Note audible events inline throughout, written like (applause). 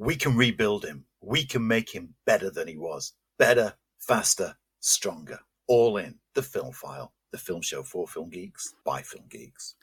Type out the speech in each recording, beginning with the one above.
We can rebuild him. We can make him better than he was. Better, faster, stronger. All in the film file, the film show for film geeks by film geeks.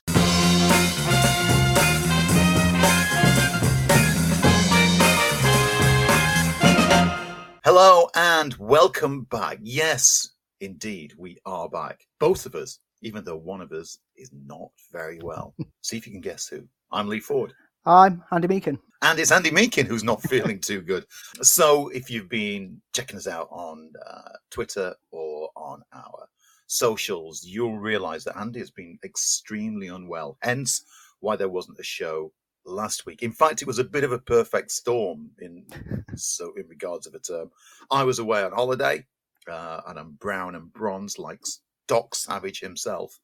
Hello and welcome back. Yes, indeed, we are back. Both of us, even though one of us is not very well. (laughs) See if you can guess who. I'm Lee Ford. I'm Andy Meakin. And it's Andy Meakin who's not feeling too good. So if you've been checking us out on uh, Twitter or on our socials, you'll realize that Andy has been extremely unwell. Hence why there wasn't a show last week. In fact, it was a bit of a perfect storm in so in regards of a term. I was away on holiday, uh, and I'm brown and bronze like Doc Savage himself.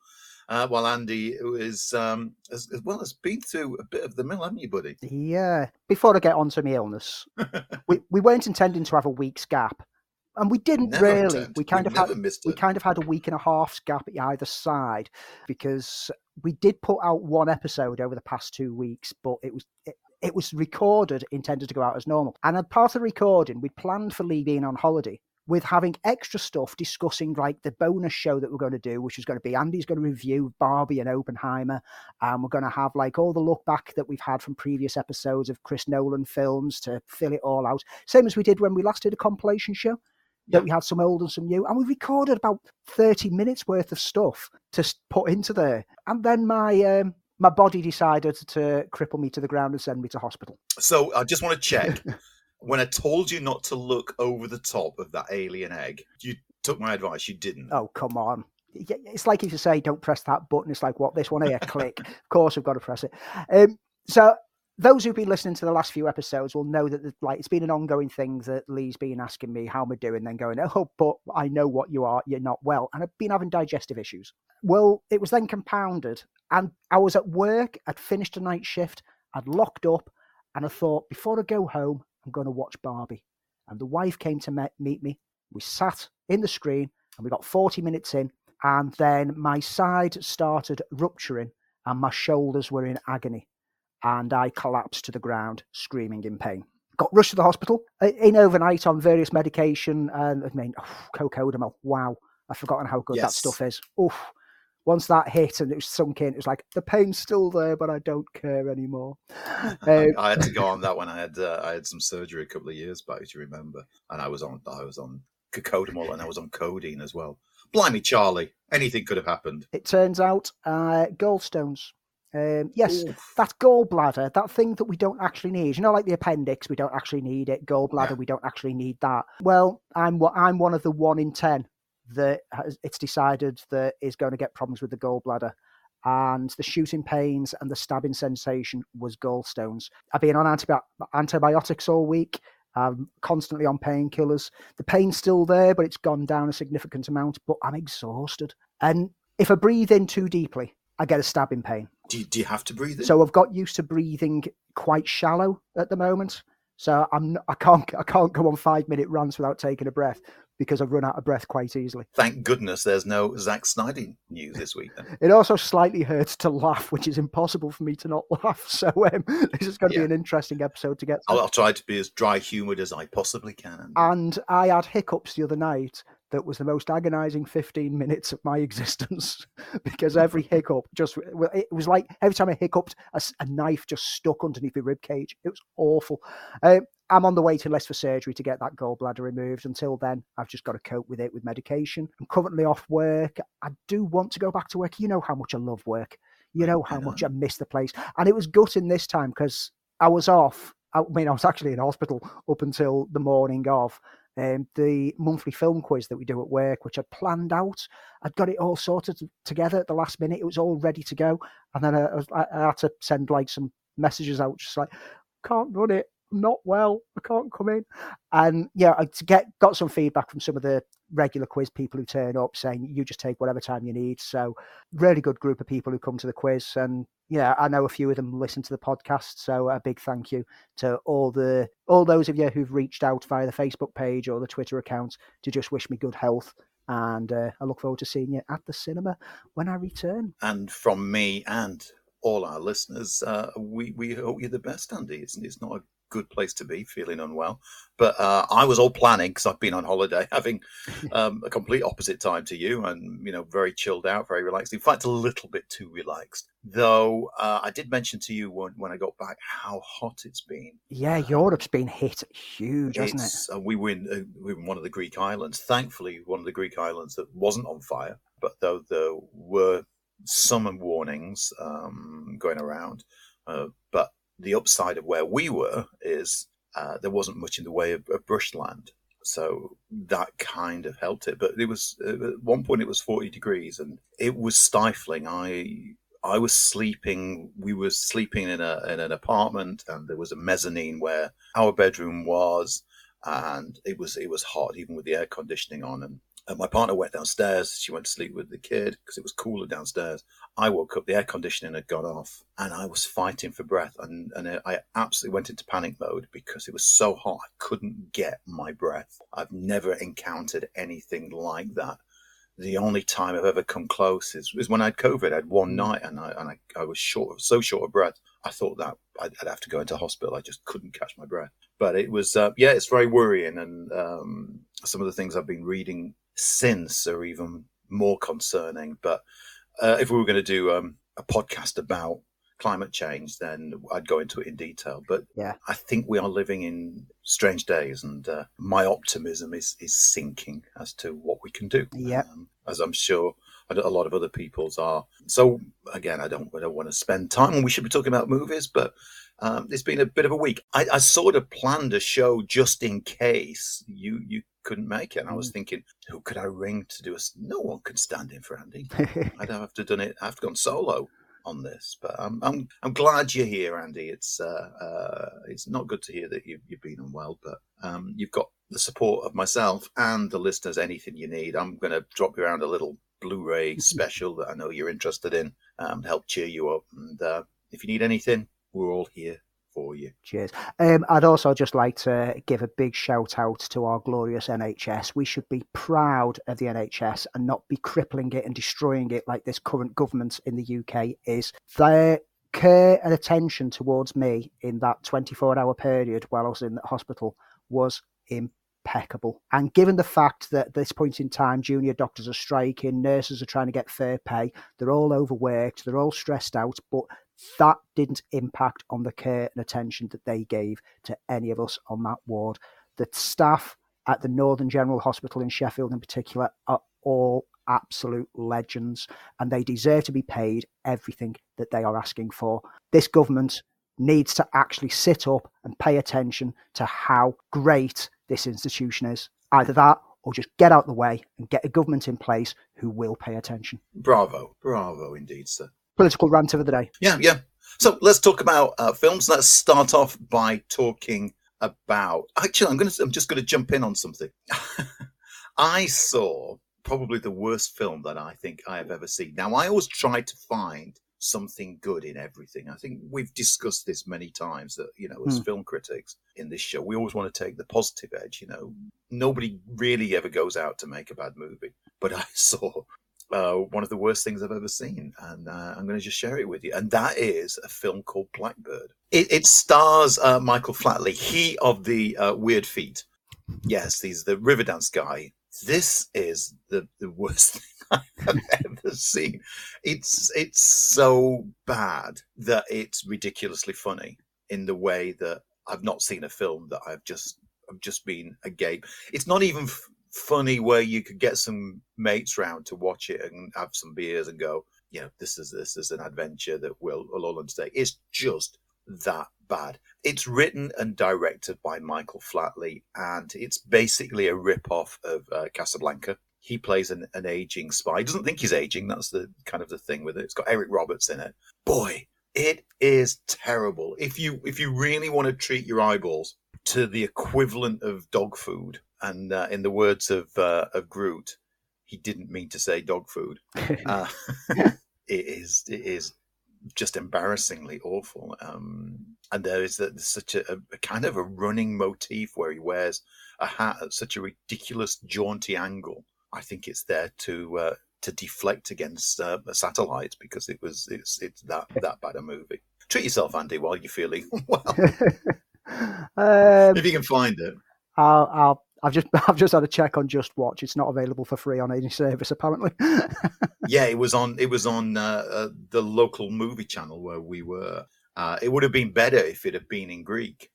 Uh, while Andy is um, as, as, well as been through a bit of the mill, haven't you, buddy? Yeah. Before I get on to my illness, (laughs) we, we weren't intending to have a week's gap, and we didn't Never really. We kind We've of had we kind of had a week and a half's gap at either side because we did put out one episode over the past two weeks, but it was it, it was recorded intended to go out as normal. And as part of the recording, we planned for Lee being on holiday with having extra stuff discussing like the bonus show that we're going to do, which is going to be Andy's going to review Barbie and Oppenheimer, and we're going to have like all the look back that we've had from previous episodes of Chris Nolan films to fill it all out. Same as we did when we last did a compilation show that we had some old and some new, and we recorded about thirty minutes worth of stuff to put into there, and then my um, my body decided to cripple me to the ground and send me to hospital. So I just want to check. (laughs) when I told you not to look over the top of that alien egg, you took my advice. You didn't. Oh come on! It's like if you say don't press that button. It's like what this one here, click. (laughs) Of course, I've got to press it. Um, so those who've been listening to the last few episodes will know that the- like it's been an ongoing thing that Lee's been asking me how am I doing, then going, oh, but I know what you are. You're not well, and I've been having digestive issues. Well, it was then compounded, and I was at work. I'd finished a night shift. I'd locked up, and I thought before I go home, I'm going to watch Barbie. And the wife came to me- meet me. We sat in the screen, and we got 40 minutes in, and then my side started rupturing, and my shoulders were in agony, and I collapsed to the ground, screaming in pain. Got rushed to the hospital, uh, in overnight on various medication, and I mean, (sighs) oh, cocodamol. Wow, I've forgotten how good that stuff is. Oof. Once that hit and it was sunk in, it was like the pain's still there, but I don't care anymore. (laughs) I, Um, I had to go (laughs) on that when I had uh, I had some surgery a couple of years back, if you remember, and I was on I was on cocodamol and I was on codeine as well. Blimey, Charlie, anything could have happened. it turns out uh, gallstones. Um, yes, Oof. that gallbladder, that thing that we don't actually need. You know, like the appendix, we don't actually need it. Gallbladder, Yeah. we don't actually need that. Well, I'm I'm one of the one in ten that has, it's decided that is going to get problems with the gallbladder. And the shooting pains and the stabbing sensation was gallstones. I've been on antibi- antibiotics all week. I'm constantly on painkillers. The pain's still there, but it's gone down a significant amount. But I'm exhausted. And if I breathe in too deeply, I get a stabbing pain. Do you, do you have to breathe in? So I've got used to breathing quite shallow at the moment. So I'm I can't I can't go on five minute runs without taking a breath because I've run out of breath quite easily. Thank goodness there's no Zack Snyder news this week. Then. It also slightly hurts to laugh, which is impossible for me to not (laughs) laugh. So um, (laughs) this is going to Yeah. be an interesting episode to get. through. I'll, I'll try to be as dry humoured as I possibly can. And I had hiccups the other night that was the most agonizing 15 minutes of my (laughs) existence because every hiccup just it was like every time I hiccuped, a knife just stuck underneath my rib cage. It was awful. Um, I'm on the waiting list for surgery to get that gallbladder removed. Until then, I've just got to cope with it with medication. I'm currently off work. I do want to go back to work. You know how much I love work. You know how much I miss the place. And it was gutting this time because I was off. I mean, I was actually in hospital up until the morning of um, the monthly film quiz that we do at work, which I'd planned out. I'd got it all sorted together at the last minute. It was all ready to go, and then I, I, I had to send like some messages out, just like, "Can't run it. I'm not well. I can't come in." And yeah, I get got some feedback from some of the regular quiz people who turn up saying you just take whatever time you need. So really good group of people who come to the quiz, and yeah, I know a few of them listen to the podcast. So a big thank you to all the all those of you who've reached out via the Facebook page or the Twitter account to just wish me good health. And uh, I look forward to seeing you at the cinema when I return. And from me and all our listeners, uh, we we hope you're the best, Andy. It's, it's not a good place to be, feeling unwell. But uh, I was all planning because I've been on holiday, (laughs) having (laughs) um, a complete opposite time to you, and you know, very chilled out, very relaxed. In fact, a little bit too relaxed. Though uh, I did mention to you when, when I got back how hot it's been. Yeah, Europe's been hit huge, hasn't it? Uh, we were in uh, we were in one of the Greek islands. Thankfully, one of the Greek islands that wasn't on fire, but though there were some warnings um, going around. Uh, but the upside of where we were is uh, there wasn't much in the way of, of. So that kind of helped it. But it was uh, at one point it was 40 degrees and it was stifling. I I was sleeping. We were sleeping in a in an apartment, and there was a mezzanine where our bedroom was, and it was it was hot even with the air conditioning on. And my partner went downstairs. She went to sleep with the kid because it was cooler downstairs. I woke up, the air conditioning had gone off, and I was fighting for breath. And, and I absolutely went into panic mode because it was so hot, I couldn't get my breath. I've never encountered anything like that. The only time I've ever come close is, is when I had COVID. I had one mm. night and I, and I, I was short, so short of breath. I thought that I'd, I'd, have to go into hospital. I just couldn't catch my breath. But it was, uh, yeah, it's very worrying. And um, some of the things I've been reading since are even more concerning. But uh, if we were going to do um, a podcast about climate change, then I'd go into it in detail. But yeah, I think we are living in strange days, and uh, my optimism is is sinking as to what we can do. Yeah, um, as I'm sure a lot of other people's are. So again, I don't I don't want to spend time. We should be talking about movies, but um, it's been a bit of a week. I, I, sort of planned a show just in case you you couldn't make it. And I was mm. thinking, who could I ring to do a? No one could stand in for Andy. I'd (laughs) have to done it. I've gone solo on this, but I'm I'm I'm glad you're here, Andy. It's uh, uh it's not good to hear that you've you've been unwell, but um you've got the support of myself and the listeners. Anything you need, I'm going to drop you around a little Blu-ray (laughs) special that I know you're interested in, um, help cheer you up. And uh, if you need anything, we're all here for you. Cheers. Um, I'd also just like to give a big shout out to our glorious NHS. We should be proud of the NHS and not be crippling it and destroying it like this current government in the UK is. Their care and attention towards me in that 24 hour period while I was in the hospital was impeccable. And given the fact that at this point in time, junior doctors are striking, nurses are trying to get fair pay, they're all overworked, they're all stressed out, but that didn't impact on the care and attention that they gave to any of us on that ward. The staff at the Northern General Hospital in Sheffield, in particular, are all absolute legends and they deserve to be paid everything that they are asking for. This government needs to actually sit up and pay attention to how great this institution is. Either that or just get out the way and get a government in place who will pay attention. Bravo, bravo indeed, sir political rant of the day. Yeah, yeah. So let's talk about uh, films. Let's start off by talking about. Actually, I'm going to. I'm just going to jump in on something. (laughs) I saw probably the worst film that I think I have ever seen. Now, I always try to find something good in everything. I think we've discussed this many times that, you know, as mm. film critics in this show, we always want to take the positive edge. You know, nobody really ever goes out to make a bad movie. But I (laughs) saw uh, one of the worst things I've ever seen, and uh, I'm going to just share it with you. And that is a film called Blackbird. It, it stars uh, Michael Flatley, he of the uh, Weird Feet. Yes, he's the Riverdance guy. This is the, the worst (laughs) thing I've ever seen. It's it's so bad that it's ridiculously funny in the way that I've not seen a film that I've just I've just been agape. It's not even funny where you could get some mates round to watch it and have some beers and go, you know, this is this is an adventure that we'll, we'll all undertake. It's just that bad. It's written and directed by Michael Flatley, and it's basically a rip-off of uh, Casablanca. He plays an, an aging spy. He doesn't think he's aging. That's the kind of the thing with it. It's got Eric Roberts in it. Boy, it is terrible. If you if you really want to treat your eyeballs to the equivalent of dog food, and uh, in the words of uh, of Groot, he didn't mean to say dog food. (laughs) Uh, (laughs) it is it is just embarrassingly awful. Um, and there is a, such a, a, kind of a running motif where he wears a hat at such a ridiculous jaunty angle. I think it's there to uh, to deflect against uh, satellites because it was it's it's that (laughs) that bad a movie. Treat yourself, Andy, while you're feeling well. Um, if you can find it. I'll, I'll, I've just (laughs) I've just had a check on Just Watch. It's not available for free on any service apparently. (laughs) yeah, it was on it was on uh, uh, the local movie channel where we were. Uh, it would have been better if it had been in Greek,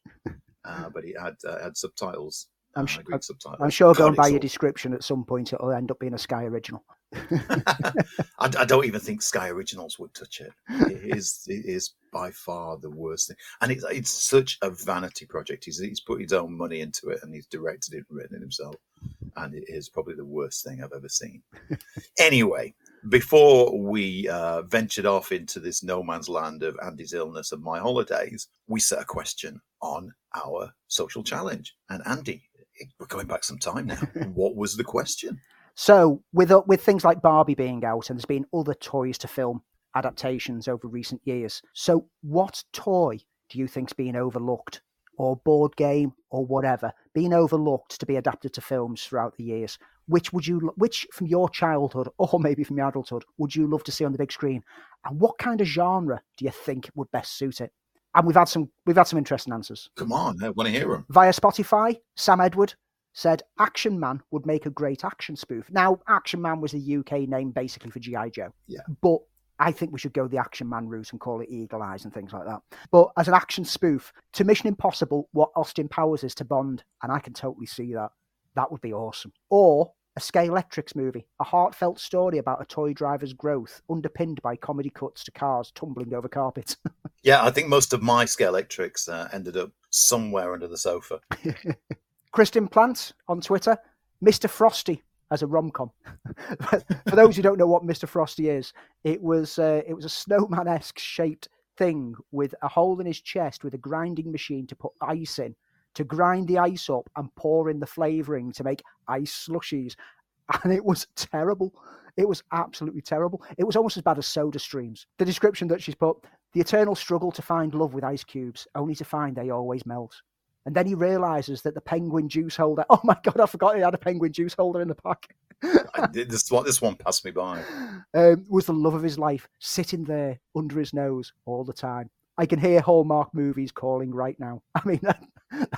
uh, (laughs) but it had uh, had subtitles. I'm, uh, sh- Greek subtitles. I'm sure God, going by it's your all- description at some point it'll end up being a Sky original. I, I don't even think Sky Originals would touch it. It is, it is by far the worst thing, and it's it's such a vanity project. He's he's put his own money into it, and he's directed it, and written it himself, and it is probably the worst thing I've ever seen. (laughs) anyway, before we uh, ventured off into this no man's land of Andy's illness and my holidays, we set a question on our social challenge, and Andy. We're going back some time now. (laughs) What was the question? So with uh, with things like Barbie being out, and there's been other toys to film adaptations over recent years. So what toy do you think's been overlooked, or board game, or whatever, being overlooked to be adapted to films throughout the years? Which would you, which from your childhood, (laughs) or maybe from your adulthood, would you love to see on the big screen? And what kind of genre do you think would best suit it? And we've had some we've had some interesting answers. Come on, I want to hear them. Via Spotify, Sam Edward said Action Man would make a great action spoof. Now, Action Man was the UK name basically for G.I. Joe. Yeah. But I think we should go the Action Man route and call it Eagle Eyes and things like that. But as an action spoof, to Mission Impossible, what Austin Powers is to Bond, and I can totally see that. That would be awesome. Or a Scalextrics movie, a heartfelt story about a toy driver's growth, underpinned by comedy cuts to cars tumbling over carpets. (laughs) Yeah, I think most of my Scalextrics uh, ended up somewhere under the sofa. (laughs) Kristen Plant on Twitter, Mr. Frosty as a rom com. For those who don't know what Mr. Frosty is, it was uh, it was a snowman esque shaped thing with a hole in his chest with a grinding machine to put ice in, to grind the ice up and pour in the flavouring to make ice slushies. And it was terrible. It was absolutely terrible. It was almost as bad as Soda Streams. The description that she's put the eternal struggle to find love with ice cubes, only to find they always melt. And then he realizes that the penguin juice holder. (laughs) Oh my god, I forgot he had a penguin juice holder in the pack. Did- this one, this one passed me by. (laughs) um, was the love of his life sitting there under his nose all the time. I can hear Hallmark movies calling right now. (laughs) I mean,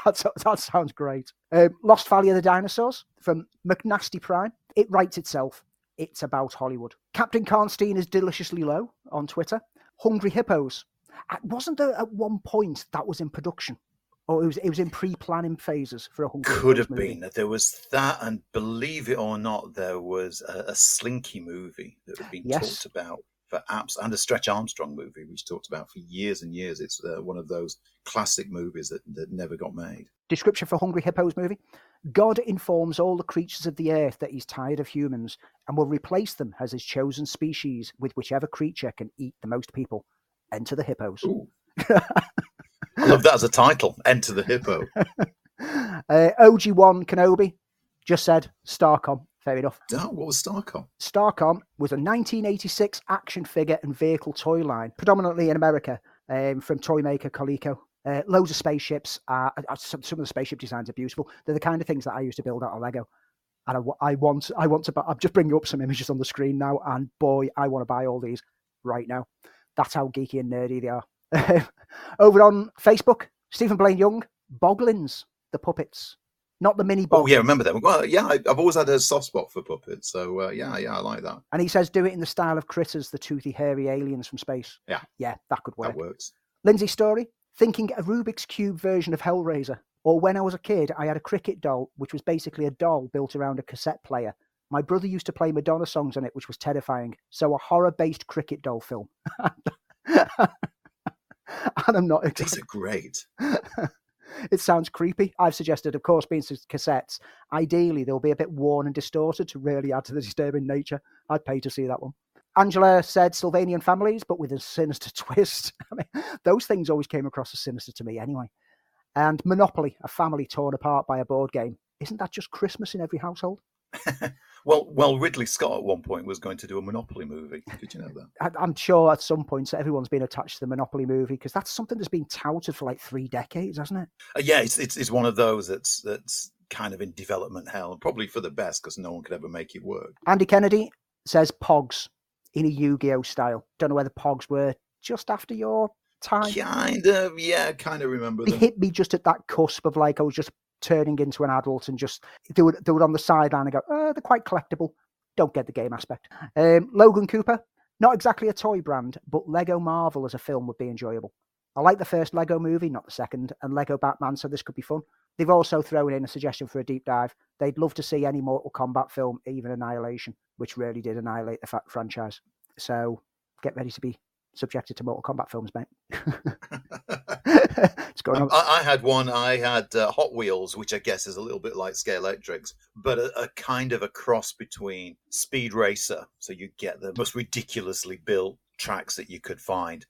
that's, that sounds great. Um, Lost Valley of the Dinosaurs from McNasty Prime. It writes itself. It's about Hollywood. Captain Karnstein is deliciously low on Twitter. Hungry Hippos. Wasn't there at one point that was in production? Or it was, it was in pre-planning phases for a Hungry Could Hippos have movie? been. There was that, and believe it or not, there was a, a Slinky movie that had been Yes. talked about for apps, and a Stretch Armstrong movie, which talked about for years and years. It's uh, one of those classic movies that, that never got made. Description for Hungry Hippos movie God informs all the creatures of the earth that he's tired of humans and will replace them as his chosen species with whichever creature can eat the most people. Enter the hippos. (laughs) I love that as a title. Enter the Hippo. (laughs) uh, OG1 Kenobi just said Starcom. Fair enough. Oh, what was Starcom? Starcom was a 1986 action figure and vehicle toy line, predominantly in America, um, from toy maker Coleco. Uh, loads of spaceships. Uh, uh, some, some of the spaceship designs are beautiful. They're the kind of things that I used to build out of Lego. And I, I want, I want to. bu- I'm just bringing up some images on the screen now, and boy, I want to buy all these right now. That's how geeky and nerdy they are. (laughs) Over on Facebook, Stephen Blaine Young, Boglins, the puppets, not the mini Oh, Boglins. yeah, remember them. Well, yeah, I, I've always had a soft spot for puppets. So, uh, yeah, yeah, I like that. And he says, do it in the style of critters, the toothy, hairy aliens from space. Yeah. Yeah, that could work. That works. Lindsay Story, thinking a Rubik's Cube version of Hellraiser. Or when I was a kid, I had a cricket doll, which was basically a doll built around a cassette player. My brother used to play Madonna songs on it, which was terrifying. So a horror based cricket doll film. (laughs) (laughs) and I'm not These are great. (laughs) it sounds creepy. I've suggested, of course, being cassettes, ideally they'll be a bit worn and distorted to really add to the disturbing nature. I'd pay to see that one. Angela said Sylvanian families, but with a sinister (laughs) twist. I mean, those things always came across as sinister to me anyway. And Monopoly, a family torn apart by a board game. Isn't that just Christmas in every household? (laughs) Well, well, Ridley Scott at one point was going to do a Monopoly movie. Did you know that? I- I'm sure at some point everyone's been attached to the Monopoly movie because that's something that's been touted for like three decades, hasn't it? Uh, yeah, it's, it's it's one of those that's that's kind of in development hell, probably for the best because no one could ever make it work. Andy Kennedy says Pogs in a Yu-Gi-Oh style. Don't know whether Pogs were just after your time. Kind of, yeah, kind of remember them. hit me just at that cusp of like I was just turning into an adult and just they were they were on the sideline and go, oh, they're quite collectible. Don't get the game aspect. Um, Logan Cooper, not exactly a toy brand, but Lego Marvel as a film would be enjoyable. I like the first Lego movie, not the second, and Lego Batman, so this could be fun. They've also thrown in a suggestion for a deep dive. They'd love to see any Mortal Kombat film, even Annihilation, which really did annihilate the franchise. So get ready to be subjected to Mortal Kombat films, mate. (laughs) (laughs) it's going on. I, I had one. I had uh, Hot Wheels, which I guess is a little bit like Scalextrics, but a, a kind of a cross between Speed Racer. So you get the most ridiculously built tracks that you could find,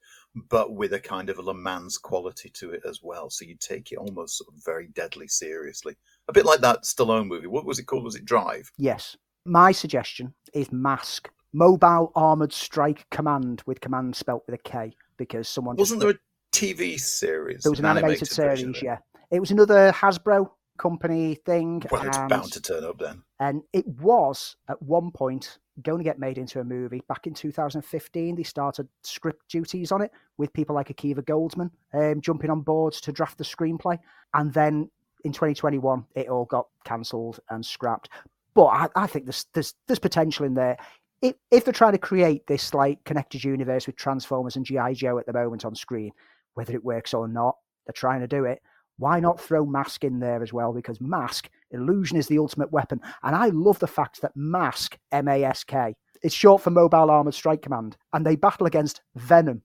but with a kind of a Le Mans quality to it as well. So you take it almost sort of very deadly seriously. A bit like that Stallone movie. What was it called? Was it Drive? Yes. My suggestion is Mask, Mobile Armored Strike Command, with command spelt with a K, because someone Wasn't there a TV series? There was an animated, series, version yeah. It was another Hasbro company thing. Well, it's and, bound to turn up then. and it was at one point going to get made into a movie. Back in 2015, they started script duties on it with people like Akiva Goldsman um, jumping on boards to draft the screenplay. And then in 2021, it all got cancelled and scrapped. But I, I think there's, there's there's potential in there. If, if they're trying to create this like connected universe with Transformers and GI Joe at the moment on screen, whether it works or not, they're trying to do it. Why not throw Mask in there as well? Because Mask, illusion is the ultimate weapon. And I love the fact that Mask, M A S K, is short for Mobile Armored Strike Command, and they battle against Venom,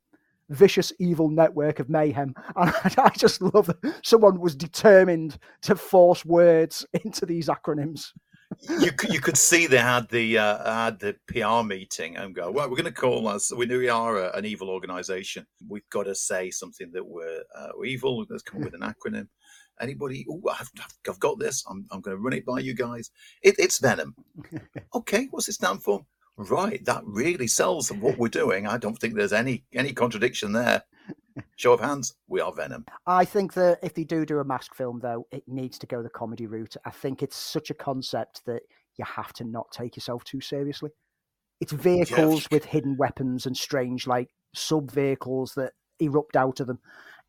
vicious evil network of mayhem. (laughs) And I just love that someone was determined to force words (laughs) into these acronyms. You could, you could see they had the uh, had the PR meeting and go, well, we're going to call us. We know we are a, an evil organization. We've got to say something that we're, uh, we're evil. Let's come up with an (laughs) acronym. Anybody? Oh, I've, I've got this. I'm, I'm going to run it by you guys. It, it's Venom. (laughs) okay, what's it stand for? Right, that really sells what we're doing. I don't think there's any any contradiction there. Show of hands, we are Venom. I think that if they do do a mask film, though, it needs to go the comedy route. I think it's such a concept that you have to not take yourself too seriously. It's vehicles with hidden weapons and strange, like sub vehicles that erupt out of them.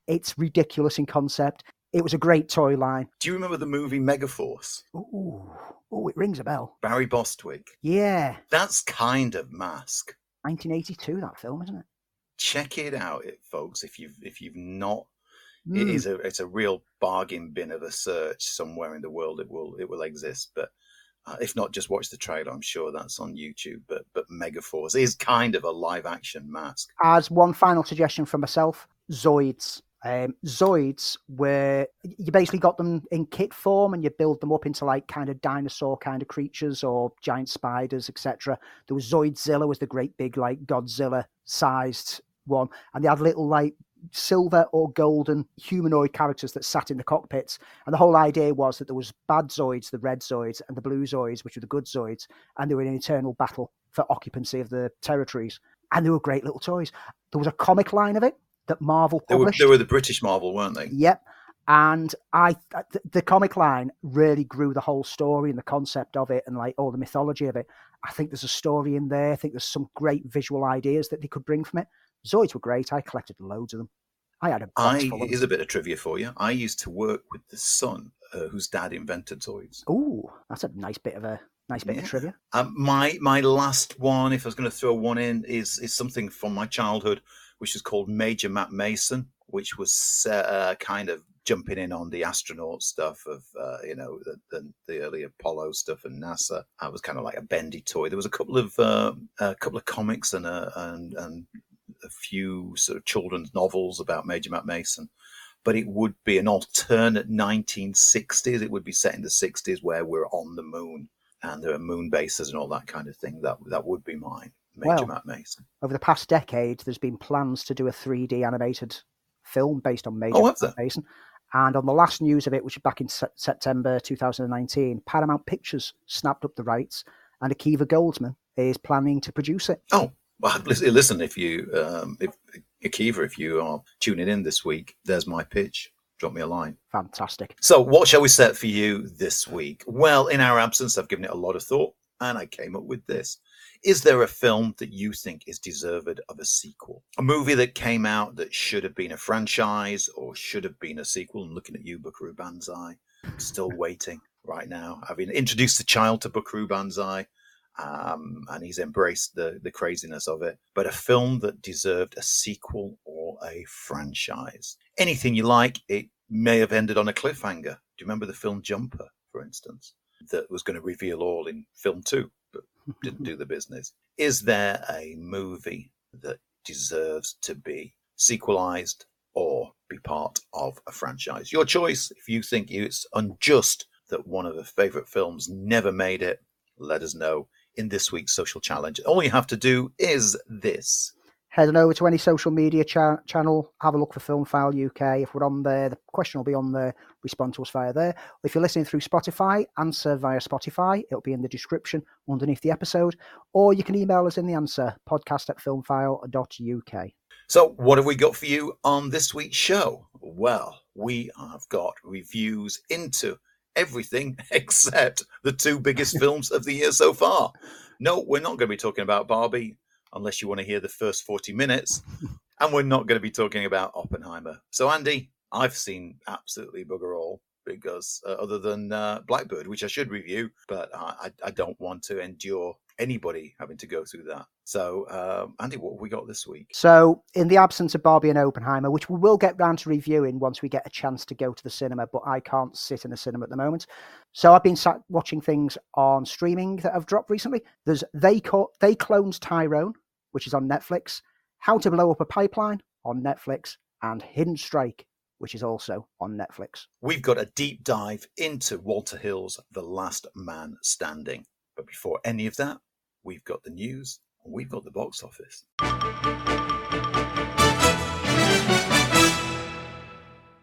It's ridiculous in concept. It was a great toy line. Do you remember the movie Megaforce? Ooh, oh, it rings a bell. Barry Bostwick. Yeah, That's kind of mask. 1982, that film, isn't it? Check it out, it, folks. If you've if you've not, it Mm. is a it's a real bargain bin of a search somewhere in the world. It will it will exist, but uh, if not, just watch the trailer. I'm sure that's on YouTube. But but Megaforce is kind of a live action mask. as one final suggestion from myself, Zoids. Um, Zoids were you basically got them in kit form and you build them up into like kind of dinosaur kind of creatures or giant spiders, etc. There was Zoidzilla was the great big like Godzilla sized one, and they had little like silver or golden humanoid characters that sat in the cockpits. And the whole idea was that there was bad Zoids, the red Zoids, and the blue Zoids, which were the good Zoids, and they were in an eternal battle for occupancy of the territories. And they were great little toys. There was a comic line of it that Marvel They were published. they were the British Marvel, weren't they? Yep. And I, th- the comic line really grew the whole story and the concept of it and like all the mythology of it. I think there's a story in there. I think there's some great visual ideas that they could bring from it. Zoids were great. I collected loads of them. I had a box I of here's a bit of trivia for you. I used to work with the son uh, whose dad invented Zoids. Ooh, that's a nice bit of a nice bit Yeah. of trivia. Um, my my last one, if I was going to throw one in, is is something from my childhood, which is called Major Matt Mason, which was uh, kind of jumping in on the astronaut stuff of uh, you know the, the the early Apollo stuff and NASA. I was kind of like a bendy toy. There was a couple of uh, a couple of comics and a and and a few sort of children's novels about Major Matt Mason. But it would be an alternate 1960s. It would be set in the 60s where we're on the moon and there are moon bases and all that kind of thing. That that would be mine, Major Well, Matt Mason. Over the past decade, there's been plans to do a 3D animated film based on Major Oh, Matt Mason. And on the last news of it, which was back in Se- September 2019, Paramount Pictures snapped up the rights, and Akiva Goldsman is planning to produce it. Oh, well, (laughs) listen, listen if you, um, if Akiva, if you are tuning in this week, there's my pitch. Drop me a line. Fantastic. So, what shall we set for you this week? Well, in our absence, I've given it a lot of thought and I came up with this. Is there a film that you think is deserved of a sequel? A movie that came out that should have been a franchise or should have been a sequel? I'm looking at you, Buckaroo Banzai. Still waiting right now. I've introduced the child to Buckaroo Banzai. Um, and he's embraced the the craziness of it. But a film that deserved a sequel or a franchise. Anything you like, it may have ended on a cliffhanger. Do you remember the film Jumper, for instance, that was going to reveal all in film two, didn't do the business? Is there a movie that deserves to be sequelized or be part of a franchise? Your choice. If you think it's unjust that one of the favorite films never made it, let us know in this week's social challenge. All you have to do is this. Head on over to any social media cha- channel, have a look for Film File UK. If we're on there, the question will be on there. Respond to us via there. If you're listening through Spotify, answer via Spotify. It'll be in the description underneath the episode. Or you can email us in the answer podcast at filmfile.uk. So, what have we got for you on this week's show? Well, we have got reviews into everything (laughs) except the two biggest (laughs) films of the year so far. No, we're not going to be talking about Barbie unless you want to hear the first 40 minutes. (laughs) And we're not going to be talking about Oppenheimer. So, Andy, I've seen absolutely bugger all because uh, other than uh, Blackbird, which I should review, but I, I, don't want to endure anybody having to go through that. So, um, Andy, what have we got this week? So, in the absence of Barbie and Oppenheimer, which we will get round to reviewing once we get a chance to go to the cinema, but I can't sit in a cinema at the moment. So, I've been sat watching things on streaming that have dropped recently. There's They, Co- they Cloned Tyrone, which is on Netflix, How to Blow Up a Pipeline on Netflix, and Hidden Strike, which is also on Netflix. We've got a deep dive into Walter Hill's The Last Man Standing. But before any of that, we've got the news and we've got the box office.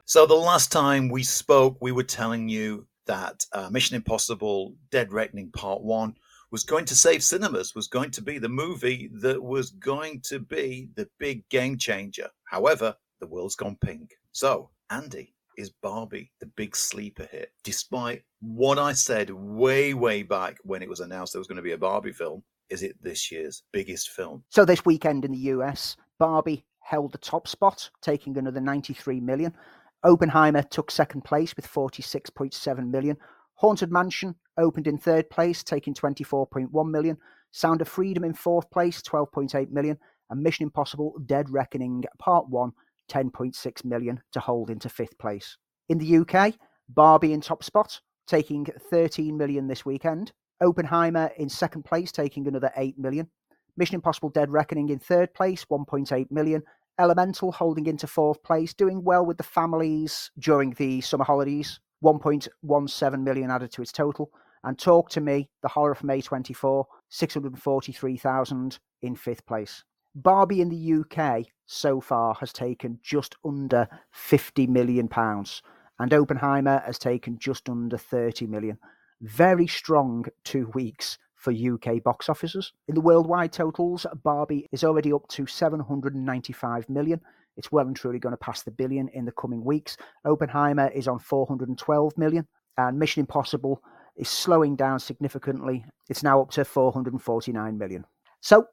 So, the last time we spoke, we were telling you that uh, Mission Impossible Dead Reckoning Part 1 was going to save cinemas, was going to be the movie that was going to be the big game changer. However, the world's gone pink. So, Andy, is Barbie the big sleeper hit? Despite what I said way, way back when it was announced there was going to be a Barbie film, is it this year's biggest film? So, this weekend in the US, Barbie held the top spot, taking another 93 million. Oppenheimer took second place with 46.7 million. Haunted Mansion opened in third place, taking 24.1 million. Sound of Freedom in fourth place, 12.8 million. And Mission Impossible Dead Reckoning Part 1 10.6 million to hold into fifth place. In the UK, Barbie in top spot, taking 13 million this weekend. Oppenheimer in second place, taking another 8 million. Mission Impossible Dead Reckoning in third place, 1.8 million. Elemental holding into fourth place, doing well with the families during the summer holidays, 1.17 million added to its total. And Talk to Me, the horror from A24, 643,000 in fifth place. Barbie in the UK so far has taken just under 50 million pounds and Oppenheimer has taken just under 30 million. Very strong two weeks for UK box offices. In the worldwide totals, Barbie is already up to 795 million. It's well and truly going to pass the billion in the coming weeks. Oppenheimer is on 412 million, and Mission Impossible is slowing down significantly. It's now up to 449 million. So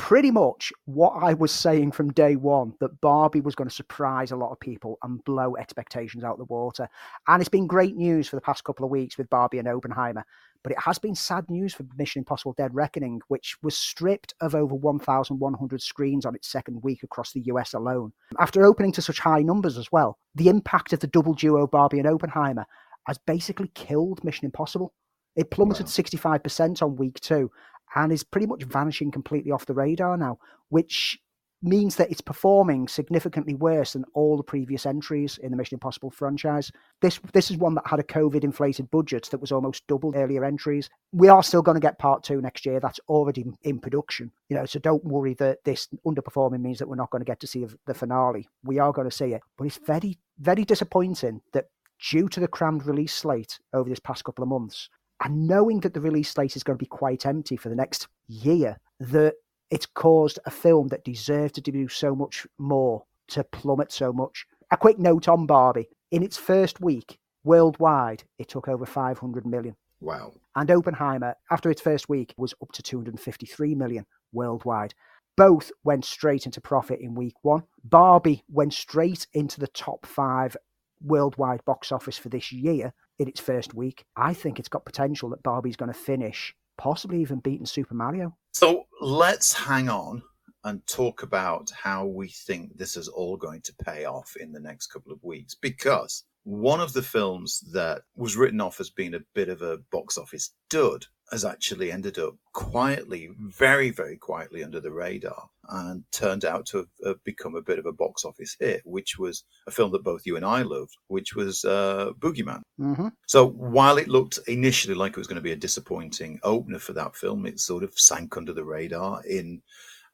pretty much what I was saying from day one that Barbie was going to surprise a lot of people and blow expectations out the water. And it's been great news for the past couple of weeks with Barbie and Oppenheimer. But it has been sad news for Mission Impossible Dead Reckoning, which was stripped of over 1,100 screens on its second week across the US alone. After opening to such high numbers as well, the impact of the double duo Barbie and Oppenheimer has basically killed Mission Impossible. It plummeted wow. 65% on week two and is pretty much vanishing completely off the radar now, which means that it's performing significantly worse than all the previous entries in the Mission Impossible franchise. This this is one that had a COVID inflated budget that was almost double earlier entries. We are still going to get part two next year. That's already in production. You know, so don't worry that this underperforming means that we're not going to get to see the finale. We are going to see it, but it's very very disappointing that due to the crammed release slate over this past couple of months, and knowing that the release slate is going to be quite empty for the next year, that it's caused a film that deserved to do so much more to plummet so much. A quick note on Barbie. In its first week, worldwide, it took over 500 million. Wow. And Oppenheimer, after its first week, was up to 253 million worldwide. Both went straight into profit in week one. Barbie went straight into the top five worldwide box office for this year in its first week. I think it's got potential that Barbie's going to finish, possibly even beating Super Mario. So let's hang on and talk about how we think this is all going to pay off in the next couple of weeks because one of the films that was written off as being a bit of a box office dud has actually ended up quietly, very, very quietly under the radar and turned out to have, have become a bit of a box office hit, which was a film that both you and I loved, which was uh, Boogeyman. Mm-hmm. So while it looked initially like it was going to be a disappointing opener for that film, it sort of sank under the radar in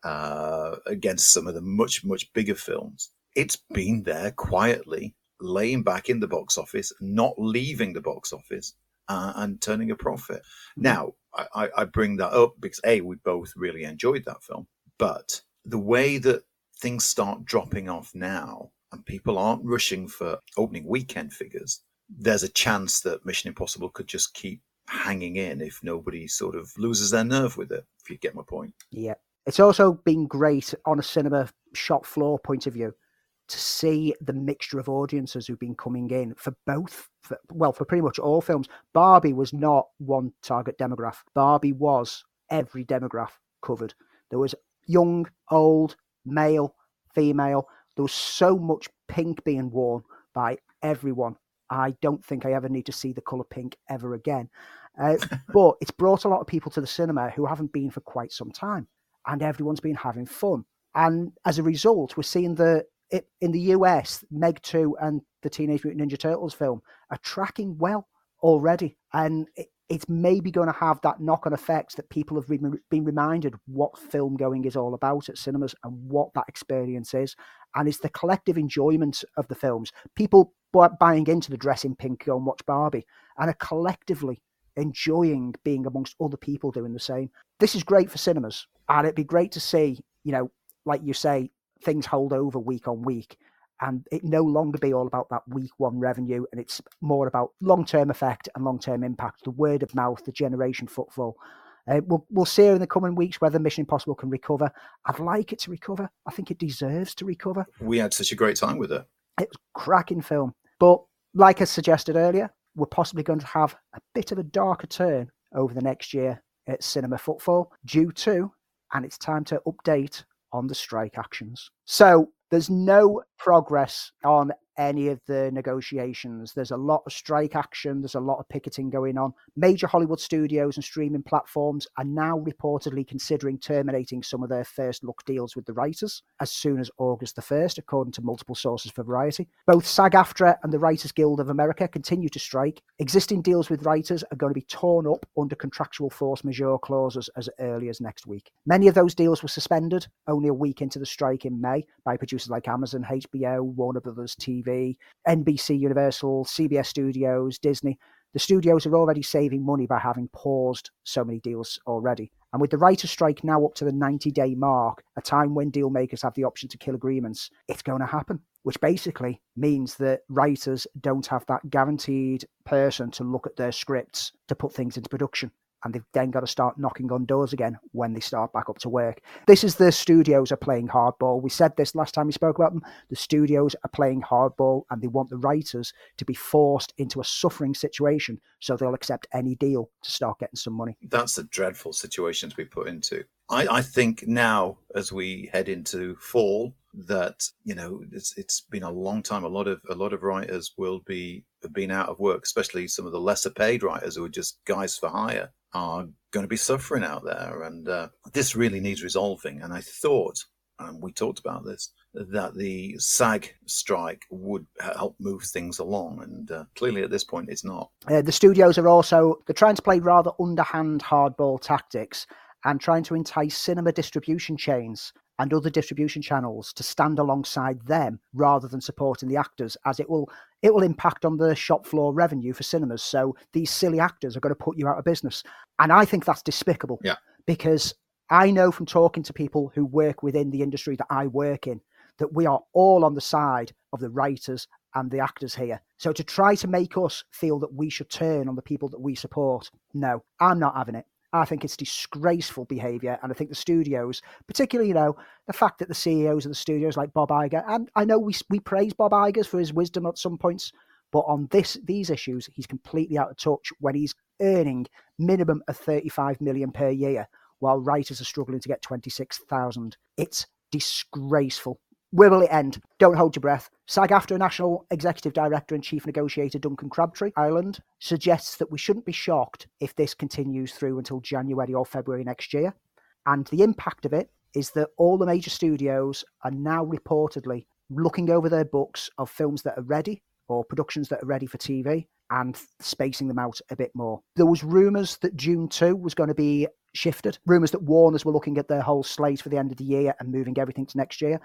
uh, against some of the much, much bigger films. It's been there quietly, laying back in the box office, not leaving the box office, uh, and turning a profit. Now, I, I bring that up because A, we both really enjoyed that film, but the way that things start dropping off now and people aren't rushing for opening weekend figures, there's a chance that Mission Impossible could just keep hanging in if nobody sort of loses their nerve with it, if you get my point. Yeah. It's also been great on a cinema shop floor point of view to see the mixture of audiences who've been coming in for both, for, well, for pretty much all films. Barbie was not one target demographic. Barbie was every demographic covered. There was young, old, male, female. There was so much pink being worn by everyone. I don't think I ever need to see the color pink ever again. Uh, (laughs) but it's brought a lot of people to the cinema who haven't been for quite some time and everyone's been having fun. And as a result, we're seeing the it, in the US, Meg 2 and the Teenage Mutant Ninja Turtles film are tracking well already. And it, it's maybe going to have that knock on effect that people have re- been reminded what film going is all about at cinemas and what that experience is. And it's the collective enjoyment of the films. People buying into the dress in pink, go and watch Barbie, and are collectively enjoying being amongst other people doing the same. This is great for cinemas. And it'd be great to see, you know, like you say, things hold over week on week and it no longer be all about that week one revenue and it's more about long-term effect and long-term impact the word of mouth the generation footfall. Uh, we'll, we'll see in the coming weeks whether mission impossible can recover. I'd like it to recover. I think it deserves to recover. We had such a great time with it. It was cracking film. But like i suggested earlier we're possibly going to have a bit of a darker turn over the next year at cinema footfall due to and it's time to update on the strike actions. So there's no progress on any of the negotiations. There's a lot of strike action, there's a lot of picketing going on. Major Hollywood studios and streaming platforms are now reportedly considering terminating some of their first look deals with the writers as soon as August the 1st, according to multiple sources for Variety. Both SAG AFTRA and the Writers Guild of America continue to strike. Existing deals with writers are going to be torn up under contractual force majeure clauses as early as next week. Many of those deals were suspended only a week into the strike in May by producers like Amazon, HBO, Warner Brothers TV, NBC Universal, CBS Studios, Disney. The studios are already saving money by having paused so many deals already. And with the writer's strike now up to the 90 day mark, a time when deal makers have the option to kill agreements, it's going to happen, which basically means that writers don't have that guaranteed person to look at their scripts to put things into production and they've then got to start knocking on doors again when they start back up to work. This is the studios are playing hardball. We said this last time we spoke about them. The studios are playing hardball and they want the writers to be forced into a suffering situation so they'll accept any deal to start getting some money. That's a dreadful situation to be put into. I, I think now, as we head into fall, that you know it's it's been a long time. A lot of a lot of writers will be have been out of work, especially some of the lesser paid writers who are just guys for hire are going to be suffering out there, and uh, this really needs resolving. And I thought, and we talked about this, that the SAG strike would help move things along, and uh, clearly at this point it's not. Uh, the studios are also they're trying to play rather underhand hardball tactics and trying to entice cinema distribution chains and other distribution channels to stand alongside them rather than supporting the actors as it will it will impact on the shop floor revenue for cinemas so these silly actors are going to put you out of business and i think that's despicable yeah because i know from talking to people who work within the industry that i work in that we are all on the side of the writers and the actors here. So to try to make us feel that we should turn on the people that we support, no, I'm not having it. I think it's disgraceful behaviour, and I think the studios, particularly, you know, the fact that the CEOs of the studios like Bob Iger, and I know we we praise Bob Iger for his wisdom at some points, but on this these issues, he's completely out of touch when he's earning minimum of 35 million per year, while writers are struggling to get 26,000. It's disgraceful. Where will it end? Don't hold your breath. SAG AFTRA National Executive Director and Chief Negotiator Duncan Crabtree-Ireland, suggests that we shouldn't be shocked if this continues through until January or February next year. And the impact of it is that all the major studios are now reportedly looking over their books of films that are ready or productions that are ready for TV and spacing them out a bit more. There was rumours that Dune 2 was going to be shifted. Rumours that Warners were looking at their whole slate for the end of the year and moving everything to next year.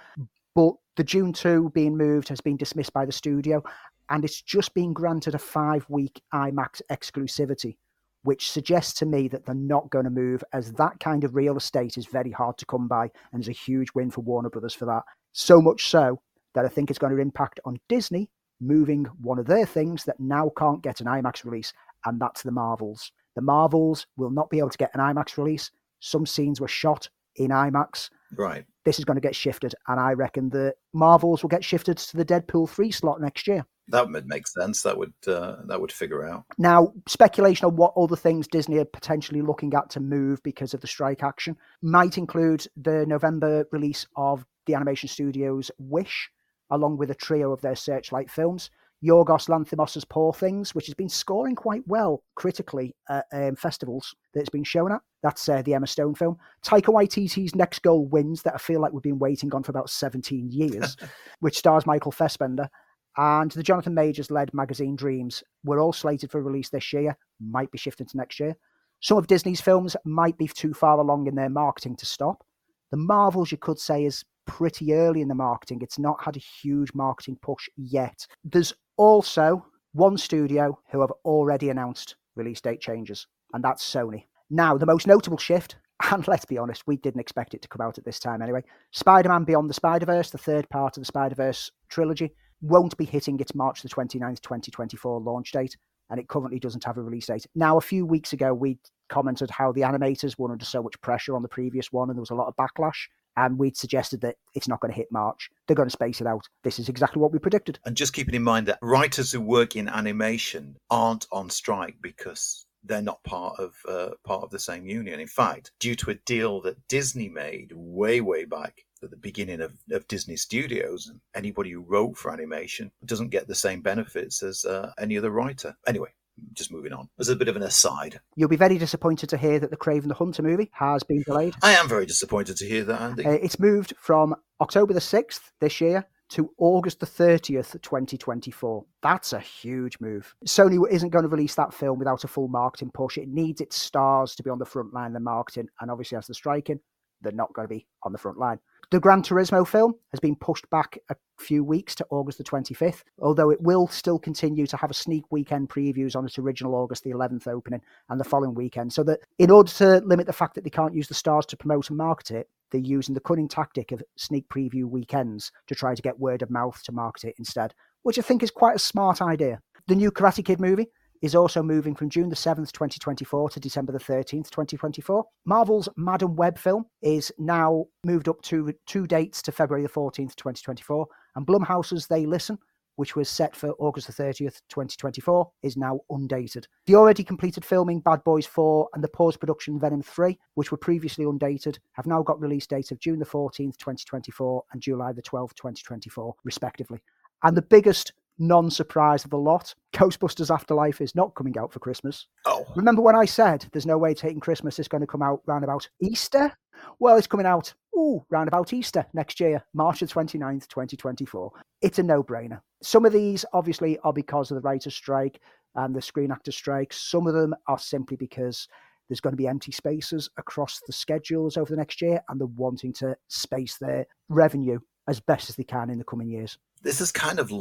But the Dune 2 being moved has been dismissed by the studio and it's just been granted a five week IMAX exclusivity, which suggests to me that they're not going to move as that kind of real estate is very hard to come by and is a huge win for Warner Brothers for that. So much so that I think it's going to impact on Disney moving one of their things that now can't get an IMAX release, and that's the Marvels. The Marvels will not be able to get an IMAX release. Some scenes were shot in IMAX. Right. This is going to get shifted, and I reckon the Marvels will get shifted to the Deadpool three slot next year. That would make sense. That would uh, that would figure out. Now, speculation on what other things Disney are potentially looking at to move because of the strike action might include the November release of the animation studios Wish, along with a trio of their Searchlight films. Yorgos Lanthimos' Poor Things, which has been scoring quite well critically at um, festivals that it's been shown at. That's uh, the Emma Stone film. Taika Waititi's Next Goal Wins, that I feel like we've been waiting on for about 17 years, (laughs) which stars Michael Fassbender. And the Jonathan Majors led magazine Dreams were all slated for release this year, might be shifted to next year. Some of Disney's films might be too far along in their marketing to stop. The Marvels, you could say, is pretty early in the marketing. It's not had a huge marketing push yet. There's also one studio who have already announced release date changes, and that's Sony. Now, the most notable shift, (laughs) and let's be honest, we didn't expect it to come out at this time anyway Spider Man Beyond the Spider Verse, the third part of the Spider Verse trilogy, won't be hitting its March the 29th, 2024 launch date, and it currently doesn't have a release date. Now, a few weeks ago, we commented how the animators were under so much pressure on the previous one, and there was a lot of backlash and we'd suggested that it's not going to hit March. They're going to space it out. This is exactly what we predicted. And just keeping in mind that writers who work in animation aren't on strike because they're not part of uh, part of the same union. In fact, due to a deal that Disney made way way back at the beginning of, of Disney Studios, anybody who wrote for animation doesn't get the same benefits as uh, any other writer. Anyway, just moving on as a bit of an aside. You'll be very disappointed to hear that the Kraven the Hunter movie has been delayed. I am very disappointed to hear that, Andy. Uh, it's moved from October the 6th this year to August the 30th, 2024. That's a huge move. Sony isn't going to release that film without a full marketing push. It needs its stars to be on the front line of the marketing, and obviously, as the striking, they're not going to be on the front line. The Gran Turismo film has been pushed back a few weeks to August the 25th, although it will still continue to have a sneak weekend previews on its original August the 11th opening and the following weekend. So that in order to limit the fact that they can't use the stars to promote and market it, they're using the cunning tactic of sneak preview weekends to try to get word of mouth to market it instead, which I think is quite a smart idea. The new Karate Kid movie is also moving from June the 7th, 2024 to December the 13th, 2024. Marvel's Madame Web film is now moved up to two dates to February the 14th, 2024. And Blumhouse's They Listen, which was set for August the 30th, 2024, is now undated. The already completed filming Bad Boys 4 and the post production Venom 3, which were previously undated, have now got release dates of June the 14th, 2024 and July the 12th, 2024, respectively. And the biggest non surprise of the lot. Ghostbusters Afterlife is not coming out for Christmas. Oh. Remember when I said there's no way taking Christmas is going to come out round about Easter? Well, it's coming out, ooh, round about Easter next year, March the 29th, 2024. It's a no brainer. Some of these, obviously, are because of the writer's strike and the screen actor strike. Some of them are simply because there's going to be empty spaces across the schedules over the next year and they're wanting to space their revenue as best as they can in the coming years. This is kind of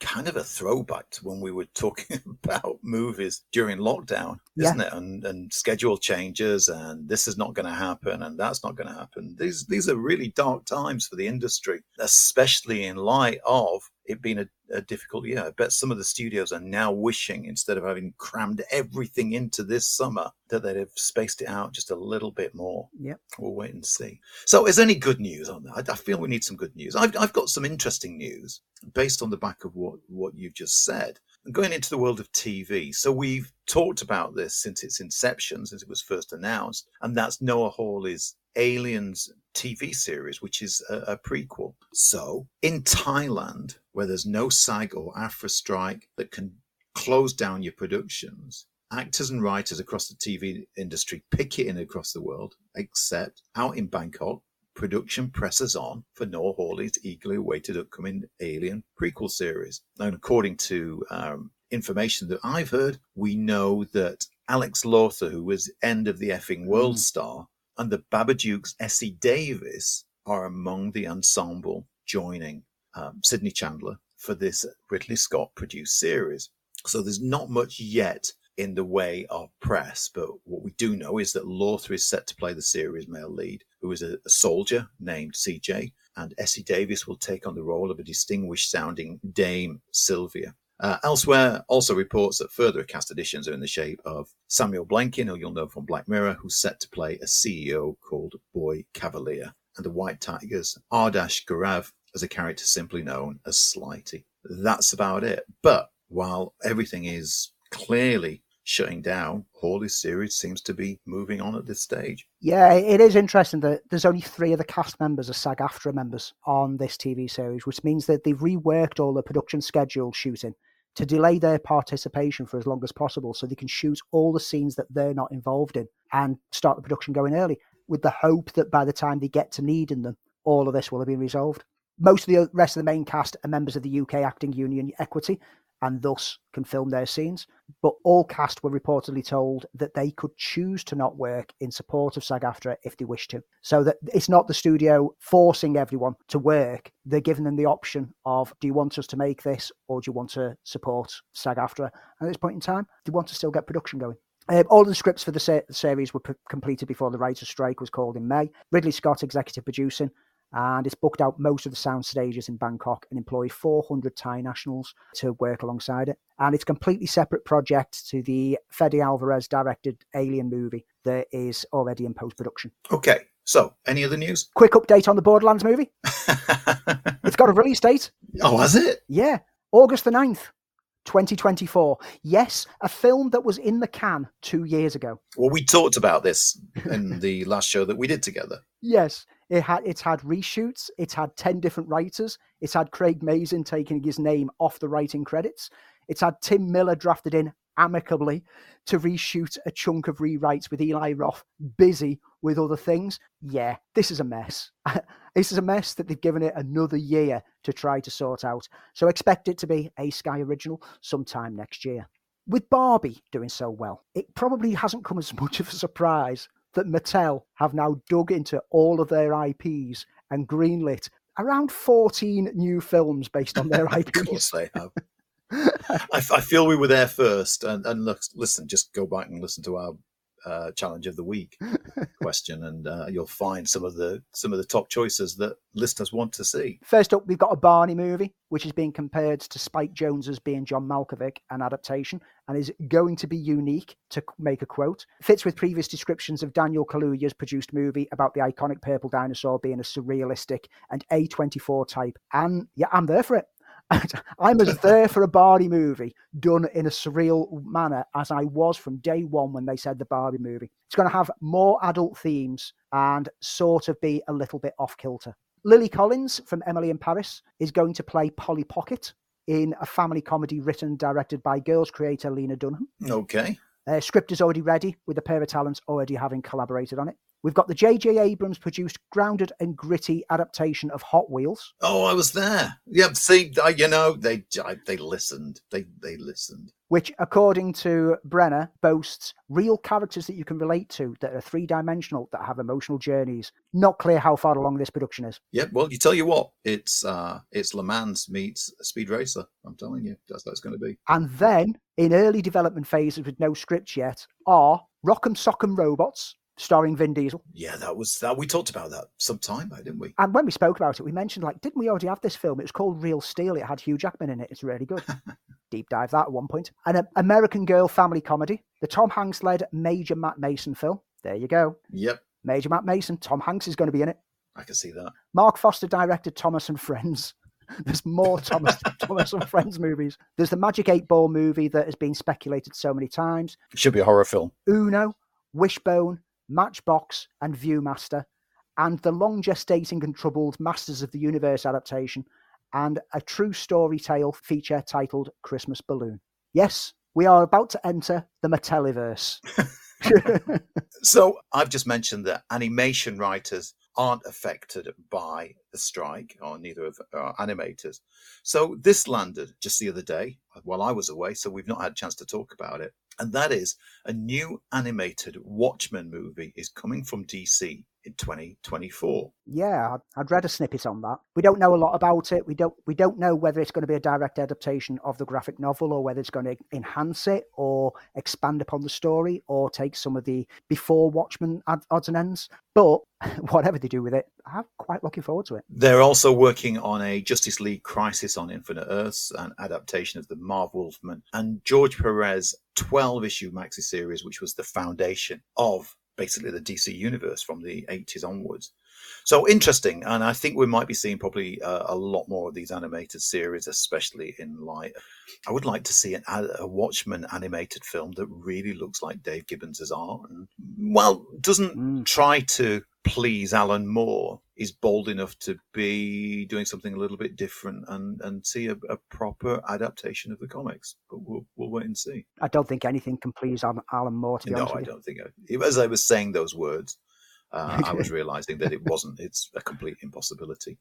kind of a throwback to when we were talking (laughs) about movies during lockdown, isn't yeah. it? And and schedule changes, and this is not going to happen, and that's not going to happen. These these are really dark times for the industry, especially in light of it been a, a difficult year. I bet some of the studios are now wishing, instead of having crammed everything into this summer, that they'd have spaced it out just a little bit more. Yep. We'll wait and see. So, is there any good news on that? I, I feel we need some good news. I've, I've got some interesting news based on the back of what, what you've just said. Going into the world of TV. So, we've talked about this since its inception, since it was first announced, and that's Noah Hawley's Aliens TV series, which is a, a, prequel. So, in Thailand, where there's no SAG or AFTRA strike that can close down your productions, actors and writers across the TV industry picketing across the world, except out in Bangkok, production presses on for Noah Hawley's eagerly awaited upcoming Alien prequel series. And according to um, information that I've heard, we know that Alex Lawther, who was end of the effing world mm. star, and the Babadook's Essie Davis are among the ensemble joining um, Sydney Chandler for this Ridley Scott produced series. So there's not much yet in the way of press, but what we do know is that Lawther is set to play the series male lead, who is a, a soldier named CJ, and Essie Davis will take on the role of a distinguished sounding Dame Sylvia. Uh, elsewhere, also reports that further cast additions are in the shape of Samuel Blenkin, who you'll know from Black Mirror, who's set to play a CEO called Boy Cavalier, and the White Tigers, Adarsh Gourav, as a character simply known as Slighty. That's about it. But while everything is clearly shutting down, Hawley's series seems to be moving on at this stage. Yeah, it is interesting that there's only three of the cast members are SAG AFTRA members on this TV series, which means that they've reworked all the production schedule shooting to delay their participation for as long as possible so they can shoot all the scenes that they're not involved in and start the production going early with the hope that by the time they get to needing them, all of this will have been resolved. Most of the rest of the main cast are members of the UK Acting Union Equity, and thus can film their scenes. But all cast were reportedly told that they could choose to not work in support of SAG AFTRA if they wish to. So that it's not the studio forcing everyone to work. They're giving them the option of do you want us to make this or do you want to support SAG AFTRA? At this point in time, they want to still get production going. Um, all the scripts for the se- series were p- completed before the writer's strike was called in May. Ridley Scott executive producing, and it's booked out most of the sound stages in Bangkok and employed 400 Thai nationals to work alongside it. And it's a completely separate project to the Fede Alvarez directed Alien movie that is already in post production. Okay, so any other news? Quick update on the Borderlands movie. (laughs) it's got a release date. Oh, has it? Yeah, August the 9th. 2024. Yes, a film that was in the can two years ago. Well, we talked about this in (laughs) the last show that we did together. Yes, it had it's had reshoots. It's had ten different writers. It's had Craig Mazin taking his name off the writing credits. It's had Tim Miller drafted in amicably to reshoot a chunk of rewrites with Eli Roth busy with other things. Yeah, this is a mess. (laughs) this is a mess that they've given it another year to try to sort out. So expect it to be a Sky original sometime next year. With Barbie doing so well, it probably hasn't come as much of a surprise that Mattel have now dug into all of their IPs and greenlit around 14 new films based on their IPs. (laughs) of course they have. (laughs) I, I, feel we were there first. And, and look, listen, just go back and listen to our uh, challenge of the week (laughs) question, and uh, you'll find some of the some of the top choices that listeners want to see. First up, we've got a Barney movie, which is being compared to Spike Jonze's being John Malkovich, an adaptation, and is going to be unique. To make a quote, fits with previous descriptions of Daniel Kaluuya's produced movie about the iconic purple dinosaur being a surrealistic and A24 type. And yeah, I'm there for it. (laughs) I'm as there for a Barbie movie done in a surreal manner as I was from day one when they said the Barbie movie. It's going to have more adult themes and sort of be a little bit off kilter. Lily Collins from Emily in Paris is going to play Polly Pocket in a family comedy written and directed by Girls creator Lena Dunham. Okay. Uh, script is already ready, with a pair of talents already having collaborated on it. We've got the J.J. Abrams produced grounded and gritty adaptation of Hot Wheels. Oh, I was there. Yeah, see, I, you know, they they listened. They they listened. Which, according to Brenner, boasts real characters that you can relate to that are three dimensional, that have emotional journeys. Not clear how far along this production is. Yeah, well, you tell you what, it's uh it's Le Mans meets Speed Racer. I'm telling you, that's what it's going to be. And then, in early development phases with no script yet, are Rock'em Sock'em Robots, starring Vin Diesel. Yeah, that was that. We talked about that some time back, didn't we? And when we spoke about it, we mentioned like, didn't we already have this film? It was called Real Steel. It had Hugh Jackman in it. It's really good. (laughs) Deep dive that at one point. An American Girl family comedy, the Tom Hanks led Major Matt Mason film. There you go. Yep, Major Matt Mason. Tom Hanks is going to be in it. I can see that. Marc Forster directed Thomas and Friends. (laughs) There's more Thomas, (laughs) Thomas and Friends movies. There's the Magic Eight Ball movie that has been speculated so many times. It should be a horror film. Uno, Wishbone, Matchbox, and Viewmaster, and the long gestating and troubled Masters of the Universe adaptation, and a true story tale feature titled Christmas Balloon. Yes, we are about to enter the Mattelliverse. (laughs) So I've just mentioned that animation writers aren't affected by the strike, or neither of our animators. So this landed just the other day while I was away, so we've not had a chance to talk about it. And that is a new animated Watchmen movie is coming from DC in 2024. yeah, I'd, read a snippet on that. We don't know a lot about it. We don't we don't know whether it's going to be a direct adaptation of the graphic novel or whether it's going to enhance it or expand upon the story or take some of the before Watchmen ad- odds and ends. But (laughs) whatever they do with it, I'm quite looking forward to it. They're also working on a Justice League Crisis on Infinite Earths, an adaptation of the Marv Wolfman and George Perez 12 issue maxi series, which was the foundation of basically the DC universe from the 80s onwards. So interesting, and I think we might be seeing probably uh, a lot more of these animated series, especially in light. I would like to see an, a Watchmen animated film that really looks like Dave Gibbons' art, and well, doesn't Mm. try to please Alan Moore. Is bold enough to be doing something a little bit different and and see a, a proper adaptation of the comics. But we'll we'll wait and see. I don't think anything can please Alan Moore, to be No, honest I don't think. I, as I was saying those words, uh, I was (laughs) realizing that it wasn't. It's a complete impossibility.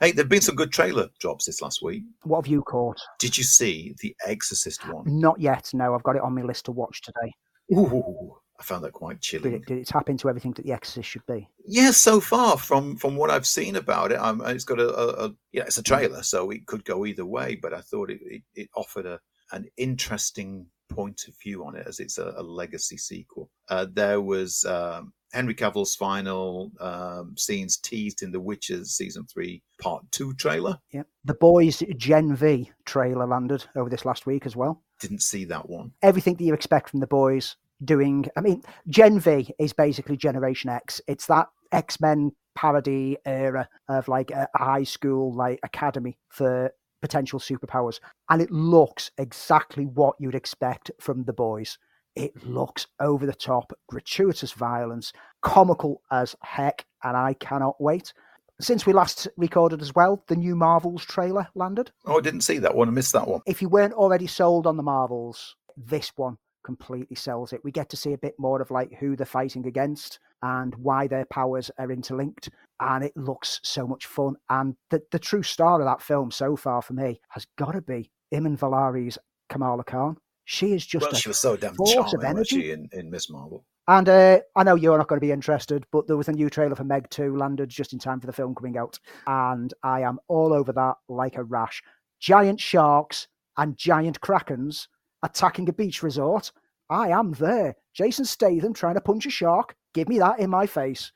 Hey, there've been some good trailer drops this last week. What have you caught? Did you see the Exorcist one? Not yet. No, I've got it on my list to watch today. Ooh, found that quite Did chilling. it, did it tap into everything that The Exorcist should be? Yeah, so far from from what I've seen about it, um, it's got a, a, a yeah, it's a trailer, so it could go either way. But I thought it it, it offered a an interesting point of view on it as it's a, a legacy sequel. Uh, there was um, Henry Cavill's final um, scenes teased in The Witcher season three part two trailer. Yeah. The Boys Gen V trailer landed over this last week as well. Didn't see that one. everything that you expect from the boys doing. I mean, Gen V is basically Generation X. It's that X Men parody era of like a a high school like academy for potential superpowers, and it looks exactly what you'd expect from the boys. It looks over the top, gratuitous violence, comical as heck, and I cannot wait. Since we last recorded as well, the new Marvels trailer landed Oh, I didn't see that one. I missed that one. if you weren't already sold on the Marvels, this one completely sells it. We get to see a bit more of like who they're fighting against and why their powers are interlinked. And it looks so much fun. And the, the true star of that film so far for me has got to be Iman Vellani's Kamala Khan. She is just well, a she was so damn force of energy. she, in, in Miss Marvel? and uh, I know you're not going to be interested, but there was a new trailer for Meg 2 landed just in time for the film coming out. And I am all over that like a rash. Giant sharks and giant krakens attacking a beach resort. I am there. Jason Statham trying to punch a shark. Give me that in my face.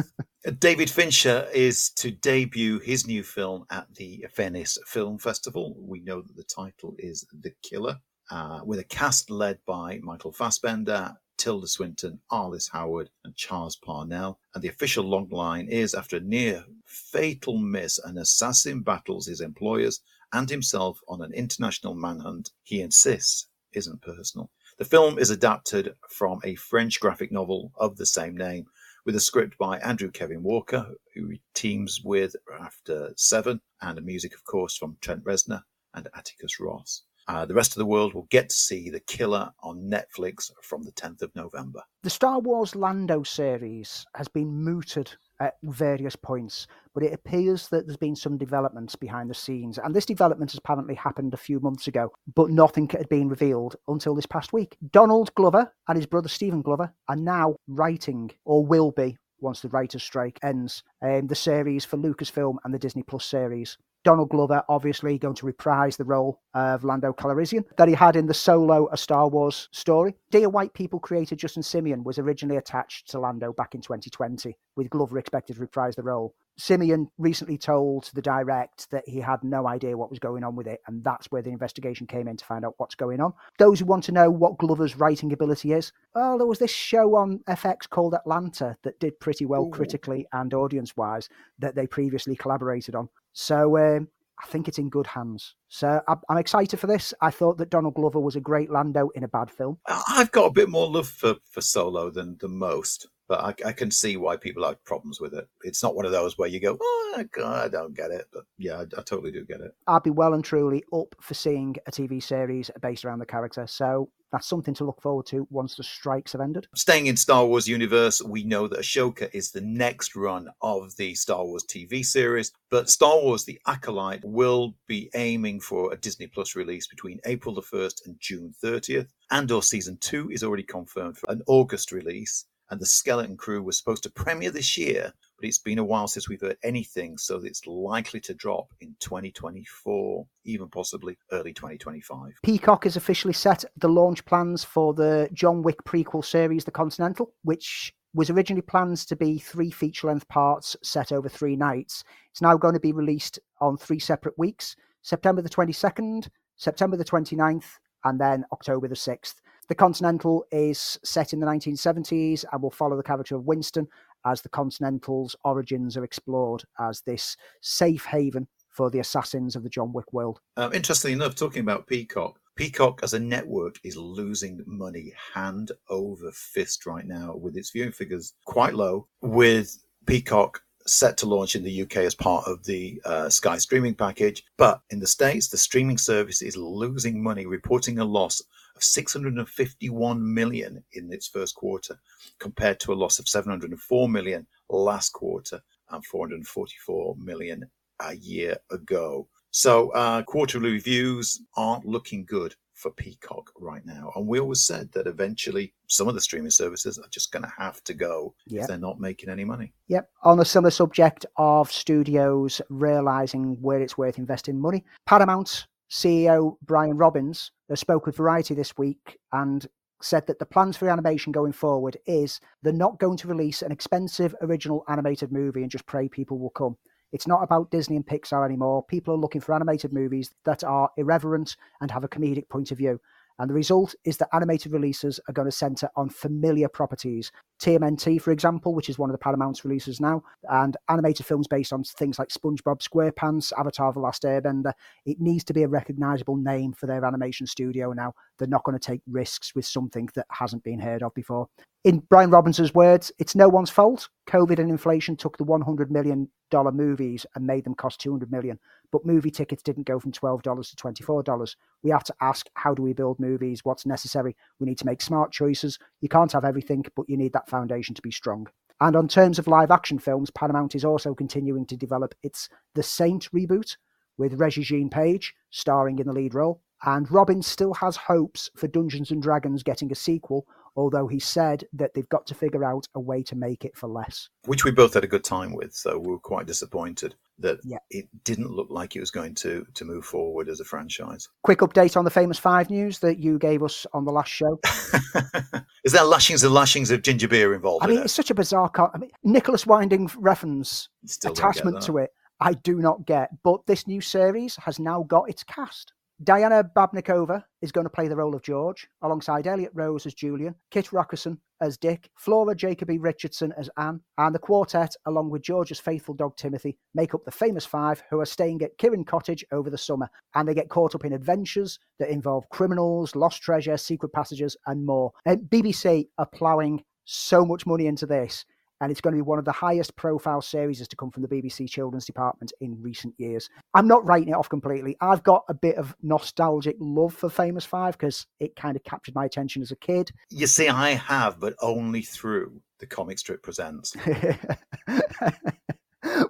(laughs) David Fincher is to debut his new film at the Venice Film Festival. We know that the title is The Killer, uh, with a cast led by Michael Fassbender, Tilda Swinton, Arliss Howard, and Charles Parnell. And the official logline is after a near fatal miss, an assassin battles his employers and himself on an international manhunt he insists isn't personal. The film is adapted from a French graphic novel of the same name with a script by Andrew Kevin Walker, who teams with after Seven, and music, of course, from Trent Reznor and Atticus Ross. Uh, the rest of the world will get to see The Killer on Netflix from the 10th of November. The Star Wars Lando series has been mooted at various points, but it appears that there's been some developments behind the scenes. And this development has apparently happened a few months ago, but nothing had been revealed until this past week. Donald Glover and his brother Stephen Glover are now writing, or will be once the writer's strike ends, um, the series for Lucasfilm and the Disney Plus series. Donald Glover, obviously, going to reprise the role of Lando Calrissian that he had in the Solo, a Star Wars story. Dear White People creator Justin Simien was originally attached to Lando back in 2020, with Glover expected to reprise the role. Simien recently told the direct that he had no idea what was going on with it, and that's where the investigation came in to find out what's going on. Those who want to know what Glover's writing ability is, well, there was this show on FX called Atlanta that did pretty well Ooh. critically and audience wise that they previously collaborated on. So um, I think it's in good hands. So I'm excited for this. I thought that Donald Glover was a great Lando in a bad film. I've got a bit more love for, for Solo than, than most but I, I, can see why people have problems with it. It's not one of those where you go, oh, God, I don't get it. But yeah, I, I, totally do get it. I'd be well and truly up for seeing a TV series based around the character. So that's something to look forward to once the strikes have ended. Staying in Star Wars universe, we know that Ahsoka is the next run of the Star Wars TV series, but Star Wars: The Acolyte will be aiming for a Disney Plus release between April the 1st and June 30th. Andor season 2 is already confirmed for an August release and the Skeleton Crew was supposed to premiere this year, but it's been a while since we've heard anything, so it's likely to drop in 2024, even possibly early 2025. Peacock has officially set the launch plans for the John Wick prequel series, The Continental, which was originally planned to be three feature length parts set over three nights. It's now going to be released on three separate weeks September the 22nd, September the 29th, and then October the 6th. The Continental is set in the 1970s and will follow the character of Winston as the Continental's origins are explored as this safe haven for the assassins of the John Wick world. Um, interestingly enough, talking about Peacock, Peacock as a network is losing money hand over fist right now with its viewing figures quite low, with Peacock set to launch in the UK as part of the uh, Sky streaming package. But in the States, the streaming service is losing money, reporting a loss of 651 million in its first quarter, compared to a loss of 704 million last quarter and 444 million a year ago. So, uh, quarterly reviews aren't looking good for Peacock right now. And we always said that eventually some of the streaming services are just going to have to go yep. if they're not making any money. Yep. On a similar subject of studios realizing where it's worth investing money, Paramount CEO Brian Robbins spoke with Variety this week and said that the plans for animation going forward is they're not going to release an expensive original animated movie and just pray people will come. It's not about Disney and Pixar anymore. People are looking for animated movies that are irreverent and have a comedic point of view. And the result is that animated releases are going to center on familiar properties. TMNT, for example, which is one of the Paramount's releases now, and animated films based on things like SpongeBob SquarePants, Avatar The Last Airbender. It needs to be a recognizable name for their animation studio now. They're not going to take risks with something that hasn't been heard of before. In Brian Robinson's words, it's no one's fault. COVID and inflation took the $100 million movies and made them cost $200 million but movie tickets didn't go from $12 to $24. We have to ask, how do we build movies? What's necessary? We need to make smart choices. You can't have everything, but you need that foundation to be strong. And on terms of live action films, Paramount is also continuing to develop its The Saint reboot with Regé-Jean Page starring in the lead role. And Robin still has hopes for Dungeons and Dragons getting a sequel, although he said that they've got to figure out a way to make it for less. Which we both had a good time with, so we were quite disappointed that yeah. it didn't look like it was going to to move forward as a franchise. Quick update on the famous five news that you gave us on the last show. (laughs) Is there lashings and lashings of ginger beer involved? I mean, it? it's such a bizarre. Con- I mean, Nicolas Winding Refn's attachment to it, I do not get. But this new series has now got its cast. Diana Babnicova is going to play the role of George, alongside Elliot Rose as Julian, Kit Rakusen as Dick, Flora Jacoby Richardson as Anne, and the quartet, along with George's faithful dog Timothy, make up the famous five who are staying at Kirrin Cottage over the summer. And they get caught up in adventures that involve criminals, lost treasure, secret passages, and more. And BBC are ploughing so much money into this and it's going to be one of the highest profile series to come from the BBC Children's Department in recent years. I'm not writing it off completely. I've got a bit of nostalgic love for Famous Five because it kind of captured my attention as a kid. You see, I have, but only through the comic strip presents. (laughs)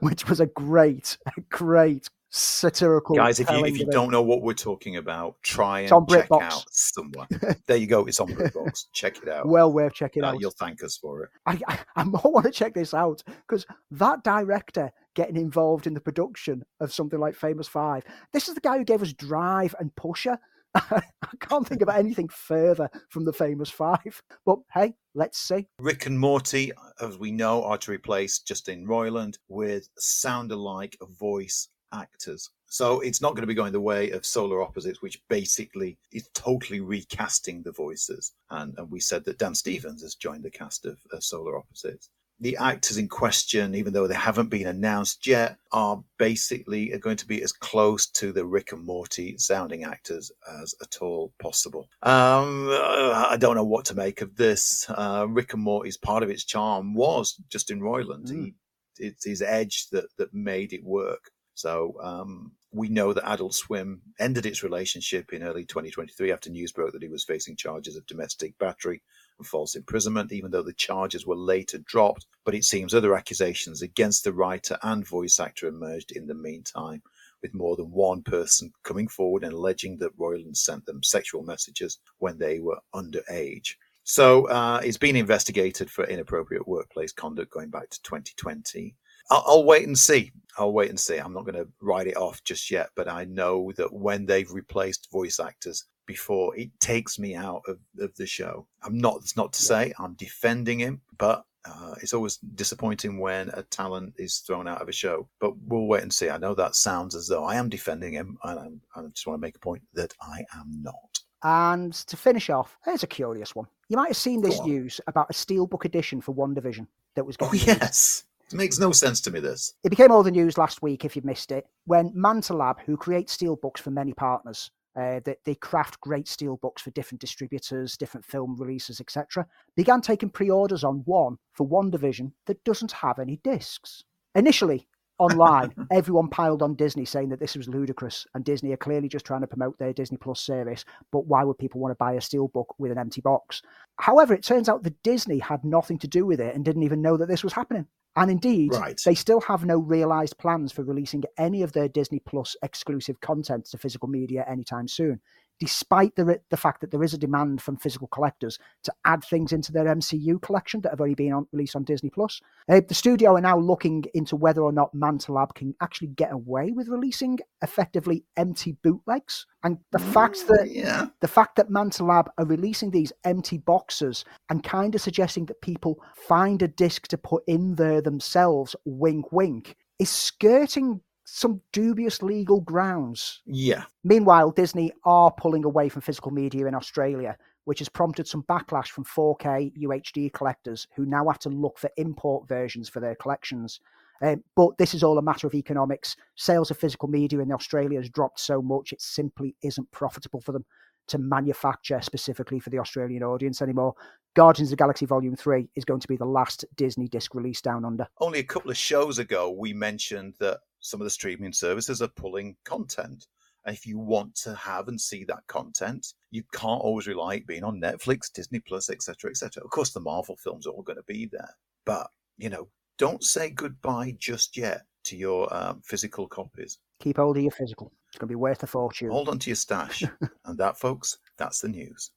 Which was a great, great satirical. Guys, if you if you don't know what we're talking about, try and check BritBox. out somewhere. (laughs) there you go. It's on BritBox. check it out. well worth checking Uh, out. you'll thank us for it. I, I, I more want to check this out because that director getting involved in the production of something like Famous Five. This is the guy who gave us Drive and Pusher. (laughs) I can't think of anything further from the Famous Five. But hey, let's see. Rick and Morty, as we know, are to replace Justin Roiland with sound alike voice actors. So it's not going to be going the way of Solar Opposites, which basically is totally recasting the voices. And, and we said that Dan Stevens has joined the cast of, Solar Opposites. The actors in question, even though they haven't been announced yet, are basically going to be as close to the Rick and Morty sounding actors as at all possible. Um, I don't know what to make of this. Uh, Rick and Morty's part of its charm was Justin Roiland. Mm. He, it's his edge that that made it work. So um, we know that Adult Swim ended its relationship in early 2023 after news broke that he was facing charges of domestic battery and false imprisonment, even though the charges were later dropped. But it seems other accusations against the writer and voice actor emerged in the meantime, with more than one person coming forward and alleging that Roiland sent them sexual messages when they were underage. So uh, it's been investigated for inappropriate workplace conduct going back to 2020. I'll, I'll wait and see. I'll wait and see. I'm not going to write it off just yet, but I know that when they've replaced voice actors before, it takes me out of, of the show. I'm not. It's not to say I'm defending him, but uh, it's always disappointing when a talent is thrown out of a show. But we'll wait and see. I know that sounds as though I am defending him, and I just want to make a point that I am not. And to finish off, here's a curious one. You might have seen this news about a steelbook edition for WandaVision that was Oh (laughs) released. yes, it makes no sense to me. This. It became all the news last week, if you missed it, when Manta Lab, who creates steel books for many partners, uh, they, they craft great steel books for different distributors, different film releases, etc., began taking pre-orders on one for WandaVision that doesn't have any discs. Initially, (laughs) online, everyone piled on Disney saying that this was ludicrous, and Disney are clearly just trying to promote their Disney Plus service. But why would people want to buy a steel book with an empty box? However, it turns out that Disney had nothing to do with it and didn't even know that this was happening. And indeed, Right. they still have no realized plans for releasing any of their Disney Plus exclusive content to physical media anytime soon, despite the, the fact that there is a demand from physical collectors to add things into their MCU collection that have already been on, released on Disney Plus. Uh, the studio are now looking into whether or not Manta Lab can actually get away with releasing effectively empty bootlegs. And the fact that yeah, the fact that Manta Lab are releasing these empty boxes and kind of suggesting that people find a disc to put in there themselves, wink, wink, is skirting some dubious legal grounds. yeah, Meanwhile, Disney are pulling away from physical media in Australia, which has prompted some backlash from 4K UHD collectors who now have to look for import versions for their collections. Um, but this is all a matter of economics. Sales of physical media in Australia has dropped so much it simply isn't profitable for them to manufacture specifically for the Australian audience anymore. Guardians of the Galaxy Volume 3 is going to be the last Disney disc release down under. only a couple of shows ago, we mentioned that some of the streaming services are pulling content. And if you want to have and see that content, you can't always rely it being on Netflix, Disney Plus, etc., etc. Of course, the Marvel films are all going to be there, but you know, don't say goodbye just yet to your um, physical copies. Keep hold of your physical. It's going to be worth a fortune. Hold on to your stash, (laughs) and that, folks, that's the news.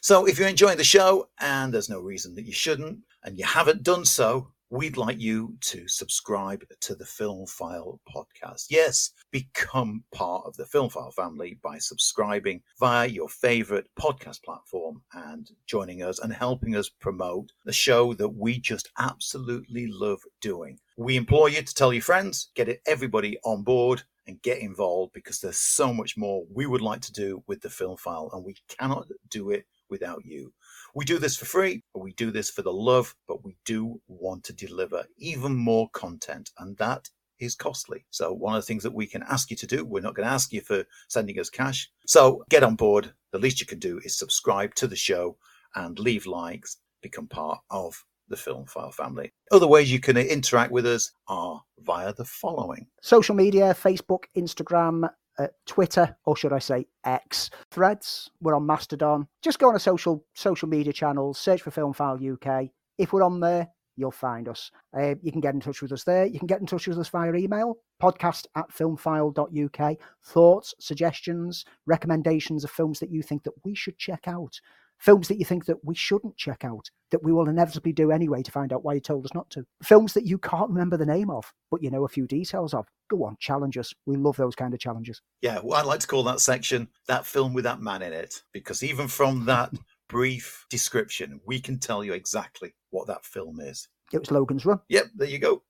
So, if you're enjoying the show, and there's no reason that you shouldn't, and you haven't done so, we'd like you to subscribe to the Film File podcast. Yes, become part of the Film File family by subscribing via your favorite podcast platform and joining us and helping us promote the show that we just absolutely love doing. We implore you to tell your friends, get everybody on board and get involved because there's so much more we would like to do with the Film File and we cannot do it without you. We do this for free, but we do this for the love, but we do want to deliver even more content, and that is costly. So, one of the things that we can ask you to do, we're not going to ask you for sending us cash. So, get on board. The least you can do is subscribe to the show and leave likes, become part of the Film File family. Other ways you can interact with us are via the following. Social media Facebook, Instagram, uh, Twitter, or should I say X, Threads. We're on Mastodon. Just go on a social social media channel, search for Film File UK. If we're on there, you'll find us. Uh, you can get in touch with us there. You can get in touch with us via email, podcast at filmfile.uk. Thoughts, suggestions, recommendations of films that you think that we should check out films that you think that we shouldn't check out, that we will inevitably do anyway to find out why you told us not to. Films that you can't remember the name of, but you know a few details of. Go on, challenge us. We love those kind of challenges. Yeah, well, I'd like to call that section that film with that man in it, because even from that (laughs) brief description, we can tell you exactly what that film is. It was Logan's Run. Yep, there you go.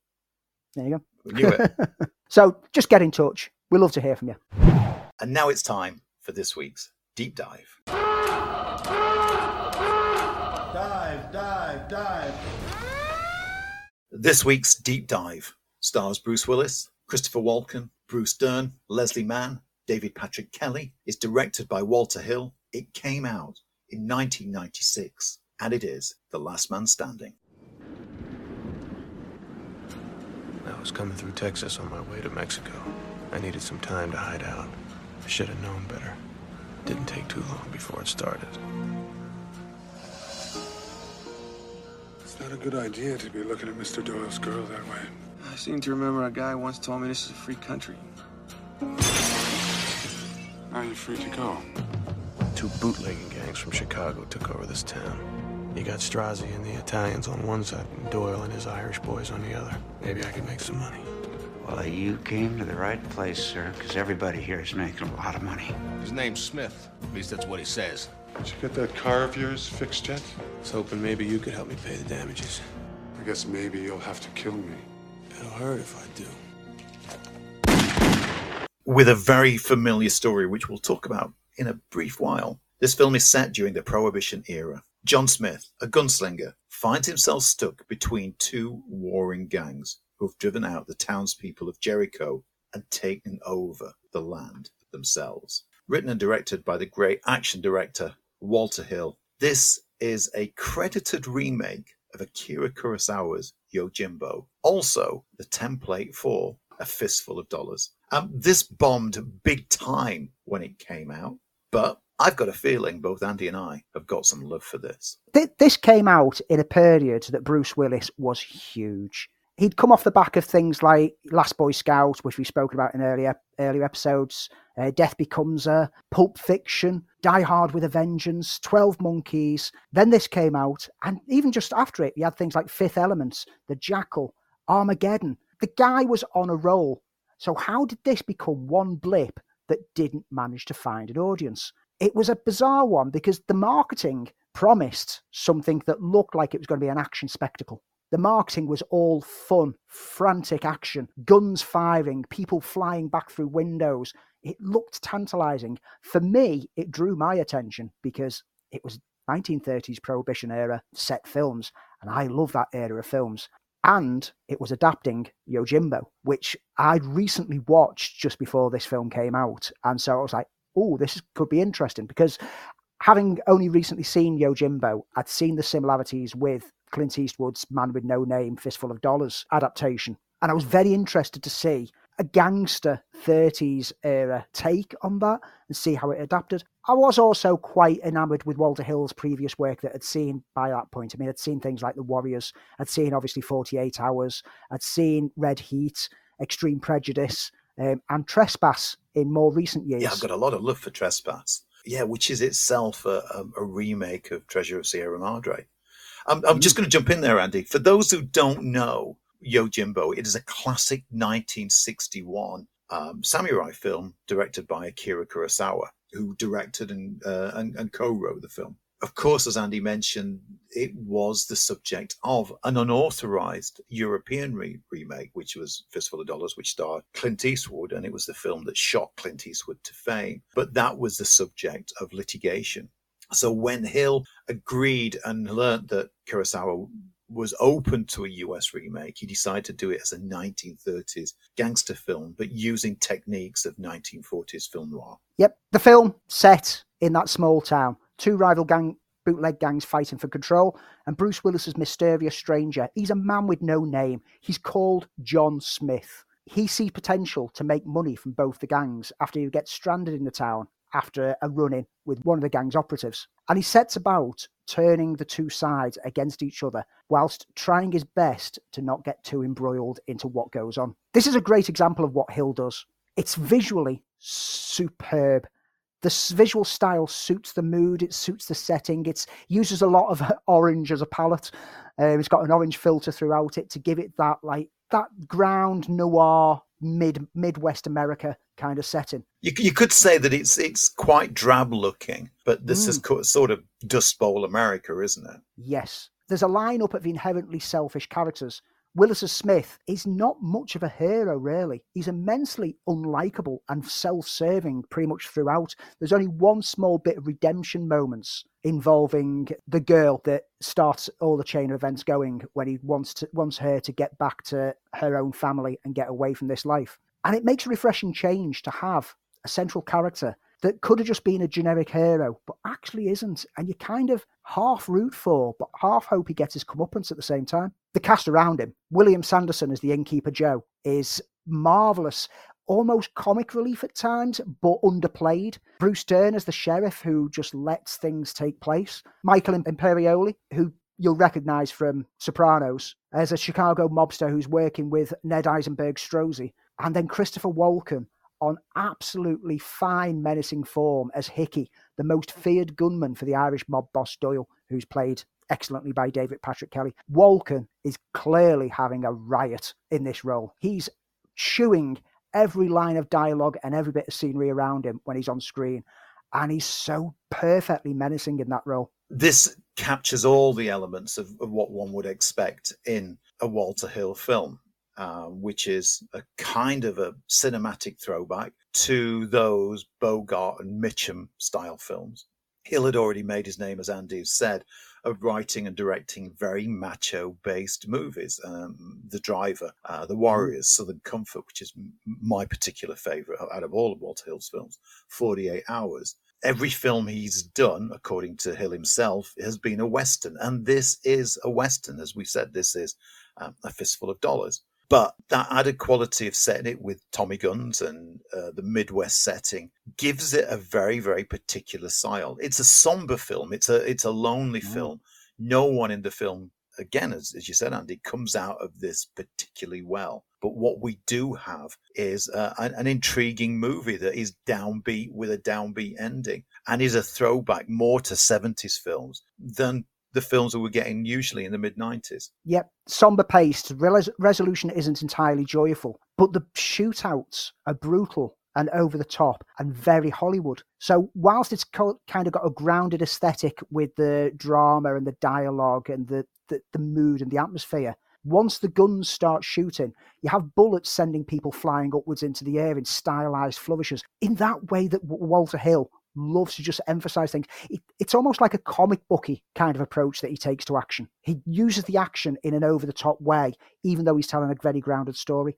There you go. We knew it. (laughs) so just get in touch. we love to hear from you. And now it's time for this week's deep. Dive, This week's deep dive stars Bruce Willis, Christopher Walken, Bruce Dern, Leslie Mann, David Patrick Kelly, is directed by Walter Hill. It came out in 1996, and it is The Last Man Standing. I was coming through Texas on my way to Mexico. I needed some time to hide out. I should have known better. Didn't take too long before it started. A good idea to be looking at Mr. Doyle's girl that way. I seem to remember a guy once told me this is a free country. Now you're free to go. Two bootlegging gangs from Chicago took over this town. You got Strozzi and the Italians on one side, and Doyle and his Irish boys on the other. Maybe I could make some money. Well, you came to the right place, sir, because everybody here is making a lot of money. His name's Smith. At least that's what he says. Did you get that car of yours fixed yet? I was hoping maybe you could help me pay the damages. I guess maybe you'll have to kill me. It'll hurt if I do. With a very familiar story, which we'll talk about in a brief while. This film is set during the Prohibition era. John Smith, a gunslinger, finds himself stuck between two warring gangs who have driven out the townspeople of Jericho and taken over the land themselves. Written and directed by the great action director Walter Hill, this is a credited remake of Akira Kurosawa's Yojimbo, also the template for A Fistful of Dollars. Um, this bombed big time when it came out, but I've got a feeling both Andy and I have got some love for this. This came out in a period that Bruce Willis was huge. He'd come off the back of things like Last Boy Scout, which we've spoken about in earlier earlier episodes, uh, Death Becomes a, Pulp Fiction, Die Hard with a Vengeance, 12 Monkeys. Then this came out, and even just after it, you had things like Fifth Elements, The Jackal, Armageddon. The guy was on a roll. So, how did this become one blip that didn't manage to find an audience? It was a bizarre one because the marketing promised something that looked like it was going to be an action spectacle. The marketing was all fun, frantic action, guns firing, people flying back through windows. It looked tantalizing. For me, it drew my attention because it was 1930s Prohibition era set films, and I love that era of films. And it was adapting Yojimbo, which I'd recently watched just before this film came out. And so I was like, oh, this could be interesting because having only recently seen Yojimbo, I'd seen the similarities with Clint Eastwood's Man with No Name, Fistful of Dollars adaptation. And I was very interested to see a gangster 30s era take on that and see how it adapted. I was also quite enamored with Walter Hill's previous work that I'd seen by that point. I mean, I'd seen things like The Warriors, I'd seen obviously 48 Hours, I'd seen Red Heat, Extreme Prejudice, um, and Trespass in more recent years. Yeah, I've got a lot of love for Trespass. Yeah, which is itself a, a, a remake of Treasure of Sierra Madre. I'm, I'm just going to jump in there, Andy. For those who don't know Yojimbo, it is a classic 1961 um, samurai film directed by Akira Kurosawa, who directed and, uh, and, and co-wrote the film. Of course, as Andy mentioned, it was the subject of an unauthorized European re- remake, which was Fistful of Dollars, which starred Clint Eastwood, and it was the film that shot Clint Eastwood to fame. But that was the subject of litigation so when Hill agreed and learned that Kurosawa was open to a US remake, he decided to do it as a 1930s gangster film, but using techniques of 1940s film noir. Yep, the film set in that small town, two rival gang bootleg gangs fighting for control, and Bruce Willis's mysterious stranger. He's a man with no name. He's called John Smith. He sees potential to make money from both the gangs after he gets stranded in the town after a run in with one of the gang's operatives. And he sets about turning the two sides against each other whilst trying his best to not get too embroiled into what goes on. This is a great example of what Hill does. It's visually superb. The visual style suits the mood, it suits the setting. It uses a lot of (laughs) orange as a palette. Um, it's got an orange filter throughout it to give it that like that ground noir mid Midwest America kind of setting. You, you could say that it's it's quite drab looking, but this mm. is sort of Dust Bowl America, isn't it? Yes. There's a lineup of inherently selfish characters. Willis Smith is not much of a hero, really. He's immensely unlikable and self serving pretty much throughout. There's only one small bit of redemption moments involving the girl that starts all the chain of events going when he wants to wants her to get back to her own family and get away from this life. And it makes a refreshing change to have a central character that could have just been a generic hero, but actually isn't. And you kind of half root for, but half hope he gets his comeuppance at the same time. The cast around him, William Sanderson as the innkeeper Joe, is marvelous. Almost comic relief at times, but underplayed. Bruce Dern as the sheriff who just lets things take place. Michael Imperioli, who you'll recognize from Sopranos, as a Chicago mobster who's working with Ned Eisenberg Strozzi. And then Christopher Walken, on absolutely fine, menacing form as Hickey, the most feared gunman for the Irish mob boss Doyle, who's played excellently by David Patrick Kelly. Walken is clearly having a riot in this role. He's chewing every line of dialogue and every bit of scenery around him when he's on screen. And he's so perfectly menacing in that role. This captures all the elements of, of what one would expect in a Walter Hill film. Uh, which is a kind of a cinematic throwback to those Bogart and Mitchum style films. Hill had already made his name, as Andy said, of writing and directing very macho based movies. Um, the Driver, uh, The Warriors, Southern Comfort, which is my particular favorite out of all of Walter Hill's films, 48 Hours. Every film he's done, according to Hill himself, has been a Western. And this is a Western. As we said, this is um, a fistful of dollars. But that added quality of setting it with Tommy guns and uh, the Midwest setting gives it a very, very particular style. It's a somber film. It's a it's a lonely mm. film. No one in the film, again, as, as you said, Andy, comes out of this particularly well. But what we do have is uh, an, an, intriguing movie that is downbeat with a downbeat ending and is a throwback more to 70s films than the films that we're getting usually in the mid 90s. Yep, somber paced. Res- resolution isn't entirely joyful, but the shootouts are brutal and over the top and very Hollywood. So, whilst it's co- kind of got a grounded aesthetic with the drama and the dialogue and the, the, the mood and the atmosphere, once the guns start shooting, you have bullets sending people flying upwards into the air in stylized flourishes in that way that Walter Hill loves to just emphasize things. It, it's almost like a comic booky kind of approach that he takes to action. He uses the action in an over the top way, even though he's telling a very grounded story.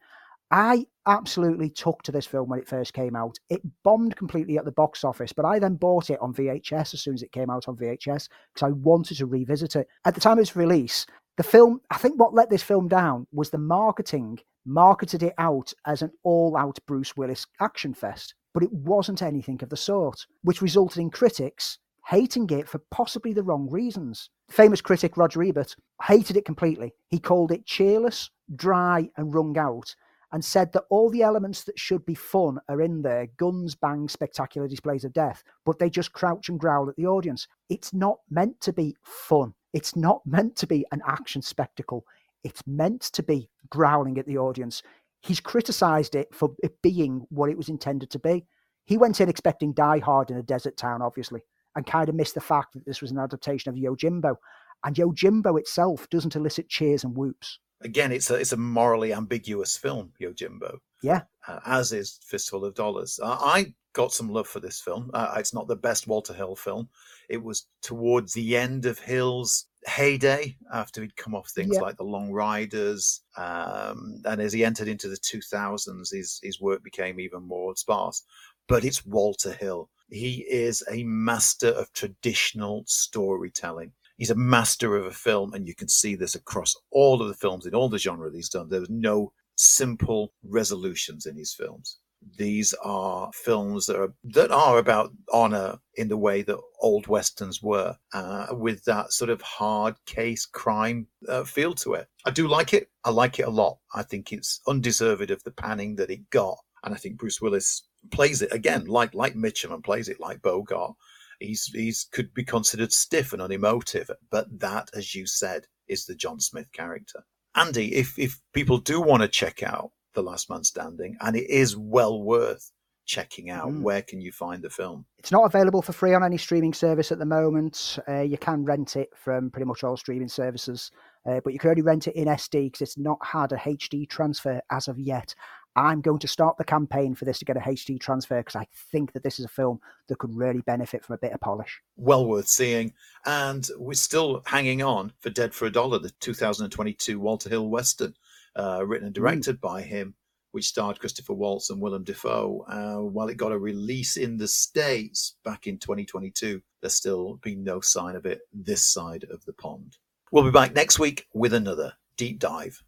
I absolutely took to this film when it first came out. It bombed completely at the box office, but I then bought it on VHS as soon as it came out on VHS because I wanted to revisit it. At the time of its release, the film, I think what let this film down was the marketing marketed it out as an all out Bruce Willis action fest but it wasn't anything of the sort, which resulted in critics hating it for possibly the wrong reasons. Famous critic Roger Ebert hated it completely. He called it cheerless, dry, and wrung out, and said that all the elements that should be fun are in there guns, bangs, spectacular displays of death, but they just crouch and growl at the audience. It's not meant to be fun. It's not meant to be an action spectacle. It's meant to be growling at the audience he's criticised it for it being what it was intended to be. He went in expecting Die Hard in a desert town, obviously, and kind of missed the fact that this was an adaptation of Yojimbo. And Yojimbo itself doesn't elicit cheers and whoops. Again, it's a it's a morally ambiguous film, Yojimbo. Yeah, uh, as is Fistful of Dollars. Uh, I got some love for this film. Uh, it's not the best Walter Hill film. It was towards the end of Hill's heyday after he'd come off things like The Long Riders. Um, and as he entered into the 2000s, his, his work became even more sparse. But it's Walter Hill. He is a master of traditional storytelling. He's a master of a film, and you can see this across all of the films in all the genre he's done. There's no simple resolutions in his films. These are films that are that are about honor in the way that old westerns were, uh, with that sort of hard case crime uh, feel to it. I do like it. I like it a lot. I think it's undeserved of the panning that it got, and I think Bruce Willis plays it again like like Mitchum and plays it like Bogart. He's he's could be considered stiff and unemotive, but that, as you said, is the John Smith character. Andy, if if people do want to check out The Last Man Standing, and it is well worth checking out, Mm. where can you find the film? It's not available for free on any streaming service at the moment. Uh, you can rent it from pretty much all streaming services, uh, but you can only rent it in SD because it's not had a HD transfer as of yet. I'm going to start the campaign for this to get a HD transfer because I think that this is a film that could really benefit from a bit of polish. Well worth seeing, and we're still hanging on for Dead for a Dollar, the 2022 Walter Hill Western, uh, written and directed by him, which starred Christopher Waltz and Willem Dafoe. Uh, while it got a release in the States back in 2022, there's still been no sign of it this side of the pond. We'll be back next week with another deep dive.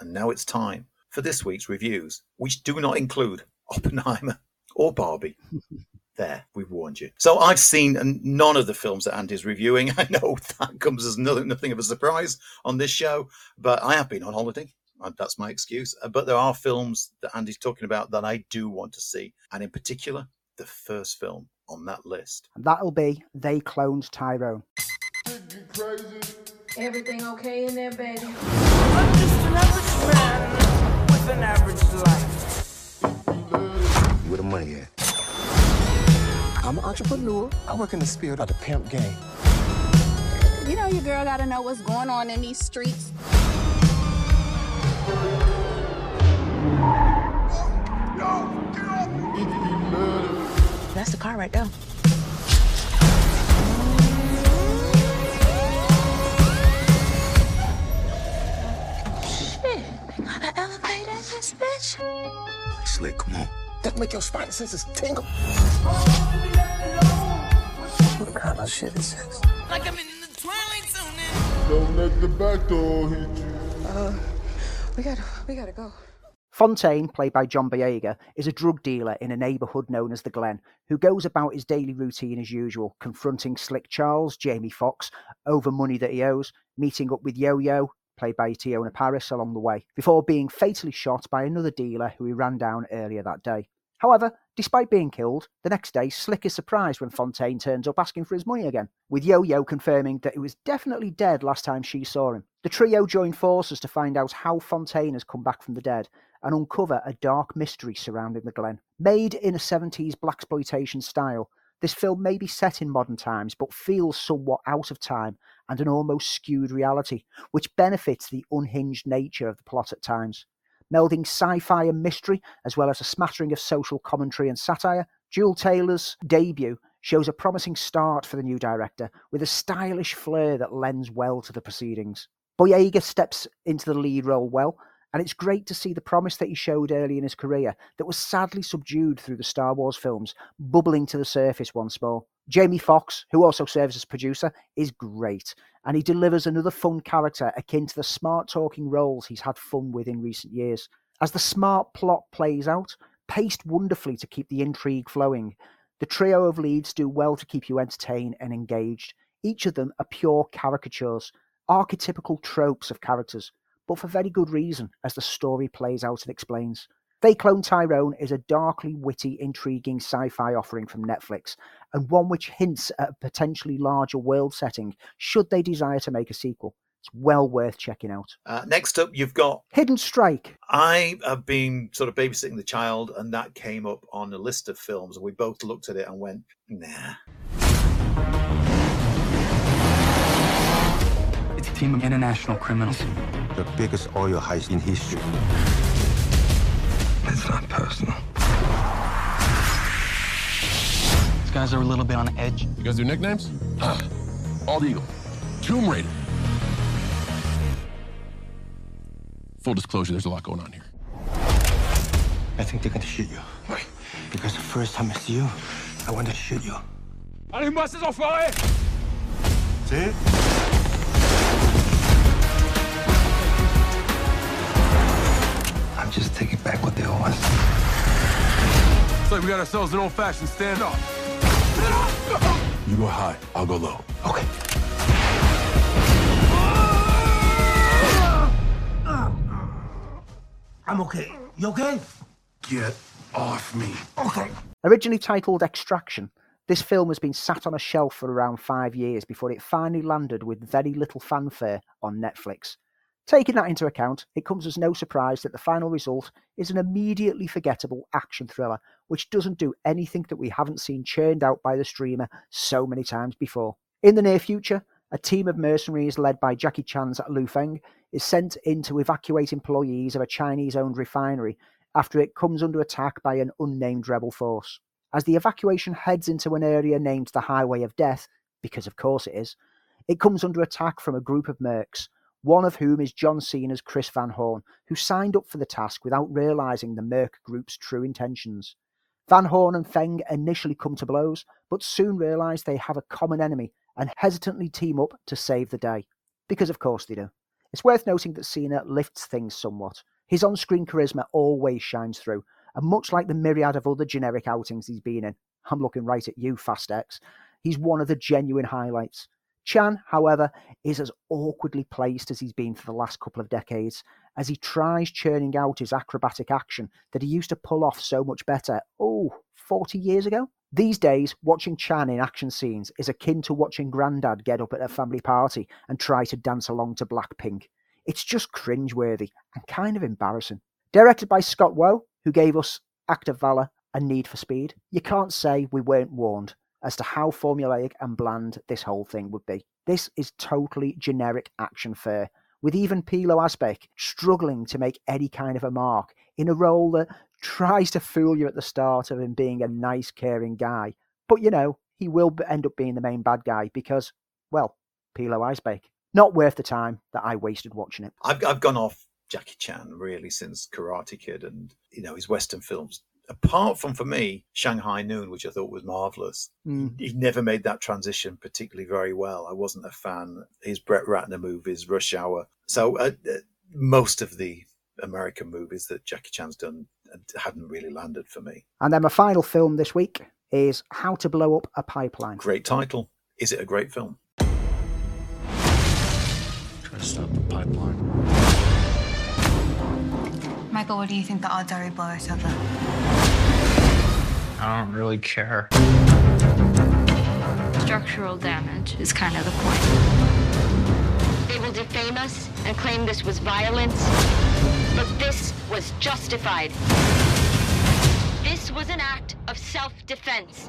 And now it's time for this week's reviews, which do not include (laughs) Oppenheimer or Barbie. (laughs) There, we've warned you. So I've seen none of the films that Andy's reviewing. (laughs) I know that comes as nothing, nothing of a surprise on this show, but I have been on holiday. Uh, That's my excuse. Uh, But there are films that Andy's talking about that I do want to see. And in particular, the first film on that list. And that'll be They Cloned Tyrone. Everything okay in there, baby? I'm just an average man with an average life. Where the money at? I'm an entrepreneur. I work in the spirit of the pimp game. You know your girl gotta know what's going on in these streets. That's the car right there. Shit, they got an elevator in this bitch. Slick, come on. That make your spidey senses tingle. What kind of shit is this? Like I'm in the twilight zone. Don't let the back door hit you. Uh, we gotta, we gotta go. Fontaine, played by John Boyega, is a drug dealer in a neighbourhood known as the Glen, who goes about his daily routine as usual, confronting Slick Charles, Jamie Foxx, over money that he owes, meeting up with Yo Yo, played by Teyonah Parris, along the way, before being fatally shot by another dealer who he ran down earlier that day. However, despite being killed, the next day Slick is surprised when Fontaine turns up asking for his money again, with Yo Yo confirming that he was definitely dead last time she saw him. The trio join forces to find out how Fontaine has come back from the dead and uncover a dark mystery surrounding the Glen. Made in a 70s blaxploitation style, this film may be set in modern times but feels somewhat out of time and an almost skewed reality, which benefits the unhinged nature of the plot at times. Melding sci fi and mystery, as well as a smattering of social commentary and satire, Juel Taylor's debut shows a promising start for the new director with a stylish flair that lends well to the proceedings. Boyega steps into the lead role well, and it's great to see the promise that he showed early in his career that was sadly subdued through the Star Wars films bubbling to the surface once more. Jamie Foxx, who also serves as producer, is great, and he delivers another fun character akin to the smart talking roles he's had fun with in recent years. As the smart plot plays out, paced wonderfully to keep the intrigue flowing, the trio of leads do well to keep you entertained and engaged. Each of them are pure caricatures, archetypical tropes of characters, but for very good reason as the story plays out and explains. They Clone Tyrone is a darkly witty, intriguing sci fi offering from Netflix, and one which hints at a potentially larger world setting should they desire to make a sequel. It's well worth checking out. Uh, next up, you've got Hidden Strike. I have been sort of babysitting the child, and that came up on a list of films, and we both looked at it and went, nah. Team of international criminals. The biggest oil heist in history. It's not personal. These guys are a little bit on edge. You guys do nicknames? Bald Eagle. Tomb Raider. Full disclosure, there's a lot going on here. I think they're gonna shoot you. Why? Because the first time I see you, I want to shoot you. Allez-moi ces enfoirés See just taking back what they owe us. Looks like we got ourselves an old-fashioned standoff. You go high, I'll go low. Okay. I'm okay. You okay? Get off me. Okay. Originally titled Extraction, this film has been sat on a shelf for around five years before it finally landed with very little fanfare on Netflix. Taking that into account, it comes as no surprise that the final result is an immediately forgettable action thriller, which doesn't do anything that we haven't seen churned out by the streamer so many times before. In the near future, a team of mercenaries led by Jackie Chan's Lu Feng is sent in to evacuate employees of a Chinese owned refinery after it comes under attack by an unnamed rebel force. As the evacuation heads into an area named the Highway of Death, because of course it is, it comes under attack from a group of mercs, one of whom is John Cena's Chris Van Horn, who signed up for the task without realizing the merc group's true intentions. Van Horn and Feng initially come to blows, but soon realize they have a common enemy and hesitantly team up to save the day. Because of course they do. It's worth noting that Cena lifts things somewhat. His on screen charisma always shines through, and much like the myriad of other generic outings he's been in, I'm looking right at you, Fast X, he's one of the genuine highlights. Chan, however, is as awkwardly placed as he's been for the last couple of decades, as he tries churning out his acrobatic action that he used to pull off so much better, oh, 40 years ago? These days, watching Chan in action scenes is akin to watching Grandad get up at a family party and try to dance along to Blackpink. It's just cringeworthy and kind of embarrassing. Directed by Scott Waugh, who gave us Act of Valor and Need for Speed, you can't say we weren't warned as to how formulaic and bland this whole thing would be. This is totally generic action fare, with even Pilou Asbæk struggling to make any kind of a mark in a role that tries to fool you at the start of him being a nice, caring guy. But you know, he will end up being the main bad guy because, well, Pilou Asbæk. Not worth the time that I wasted watching it. I've, I've gone off Jackie Chan really since Karate Kid and, you know, his Western films apart from for me Shanghai Noon, which I thought was marvelous, mm. he never made that transition particularly very well. I wasn't a fan. His Brett Ratner movies, Rush Hour. So uh, uh, most of the American movies that Jackie Chan's done hadn't really landed for me. And then my final film this week is How to Blow Up a Pipeline. Great title. Is it a great film? Try to stop the pipeline. Michael, what do you think the odds are we blow ourselves up? I don't really care. Structural damage is kind of the point. They will defame us and claim this was violence, but this was justified. This was an act of self-defense.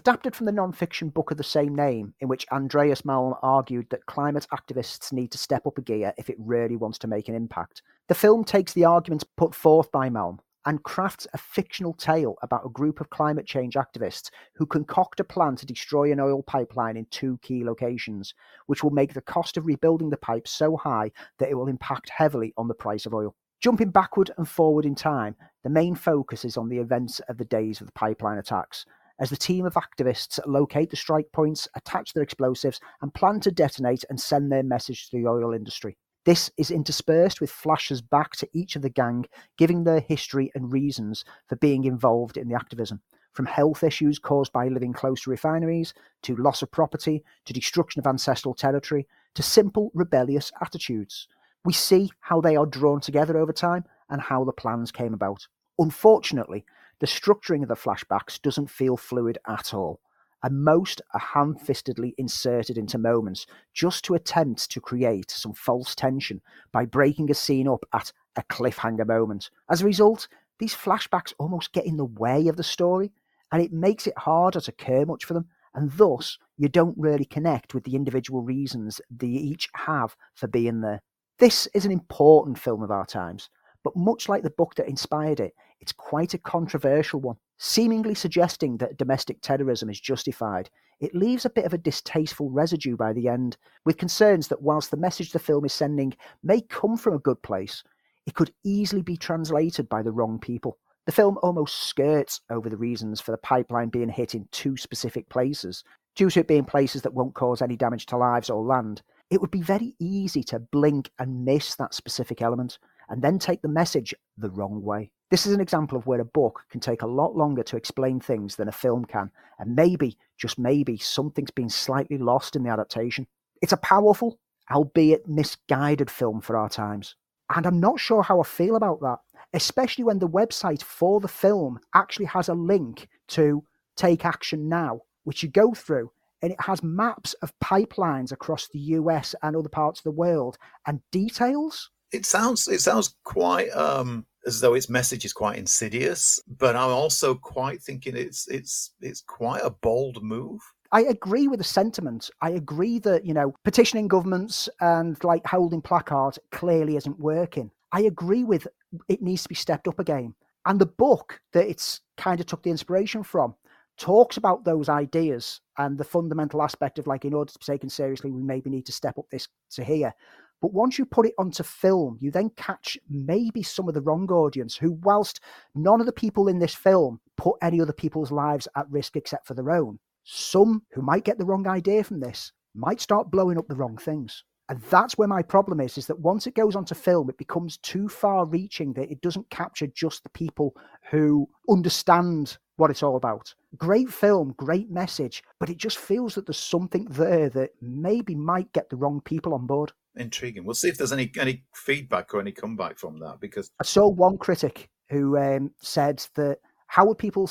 Adapted from the non fiction book of the same name, in which Andreas Malm argued that climate activists need to step up a gear if it really wants to make an impact, the film takes the arguments put forth by Malm and crafts a fictional tale about a group of climate change activists who concoct a plan to destroy an oil pipeline in two key locations, which will make the cost of rebuilding the pipe so high that it will impact heavily on the price of oil. Jumping backward and forward in time, the main focus is on the events of the days of the pipeline attacks, as the team of activists locate the strike points, attach their explosives, and plan to detonate and send their message to the oil industry. This is interspersed with flashes back to each of the gang, giving their history and reasons for being involved in the activism. From health issues caused by living close to refineries, to loss of property, to destruction of ancestral territory, to simple rebellious attitudes. We see how they are drawn together over time and how the plans came about. Unfortunately, the structuring of the flashbacks doesn't feel fluid at all, and most are ham fistedly inserted into moments just to attempt to create some false tension by breaking a scene up at a cliffhanger moment. As a result, these flashbacks almost get in the way of the story, and it makes it harder to care much for them, and thus you don't really connect with the individual reasons they each have for being there. This is an important film of our times, but much like the book that inspired it, it's quite a controversial one, seemingly suggesting that domestic terrorism is justified. It leaves a bit of a distasteful residue by the end, with concerns that whilst the message the film is sending may come from a good place, it could easily be translated by the wrong people. The film almost skirts over the reasons for the pipeline being hit in two specific places, due to it being places that won't cause any damage to lives or land. It would be very easy to blink and miss that specific element, and then take the message the wrong way. This is an example of where a book can take a lot longer to explain things than a film can, and maybe, just maybe, something's been slightly lost in the adaptation. It's a powerful, albeit misguided film for our times. And I'm not sure how I feel about that, especially when the website for the film actually has a link to Take Action Now, which you go through and it has maps of pipelines across the US and other parts of the world and details. It sounds it sounds quite um as though its message is quite insidious, but I'm also quite thinking it's it's it's quite a bold move. I agree with the sentiment. I agree that, you know, petitioning governments and like holding placards clearly isn't working. I agree with it needs to be stepped up again. And the book that it's kind of took the inspiration from talks about those ideas and the fundamental aspect of like, in order to be taken seriously, we maybe need to step up this to here. But once you put it onto film, you then catch maybe some of the wrong audience who, whilst none of the people in this film put any other people's lives at risk except for their own, some who might get the wrong idea from this might start blowing up the wrong things. And that's where my problem is, is that once it goes onto film, it becomes too far reaching that it doesn't capture just the people who understand what it's all about. Great film, great message, but it just feels that there's something there that maybe might get the wrong people on board. Intriguing. We'll see if there's any any feedback or any comeback from that because I saw one critic who um, said that how would people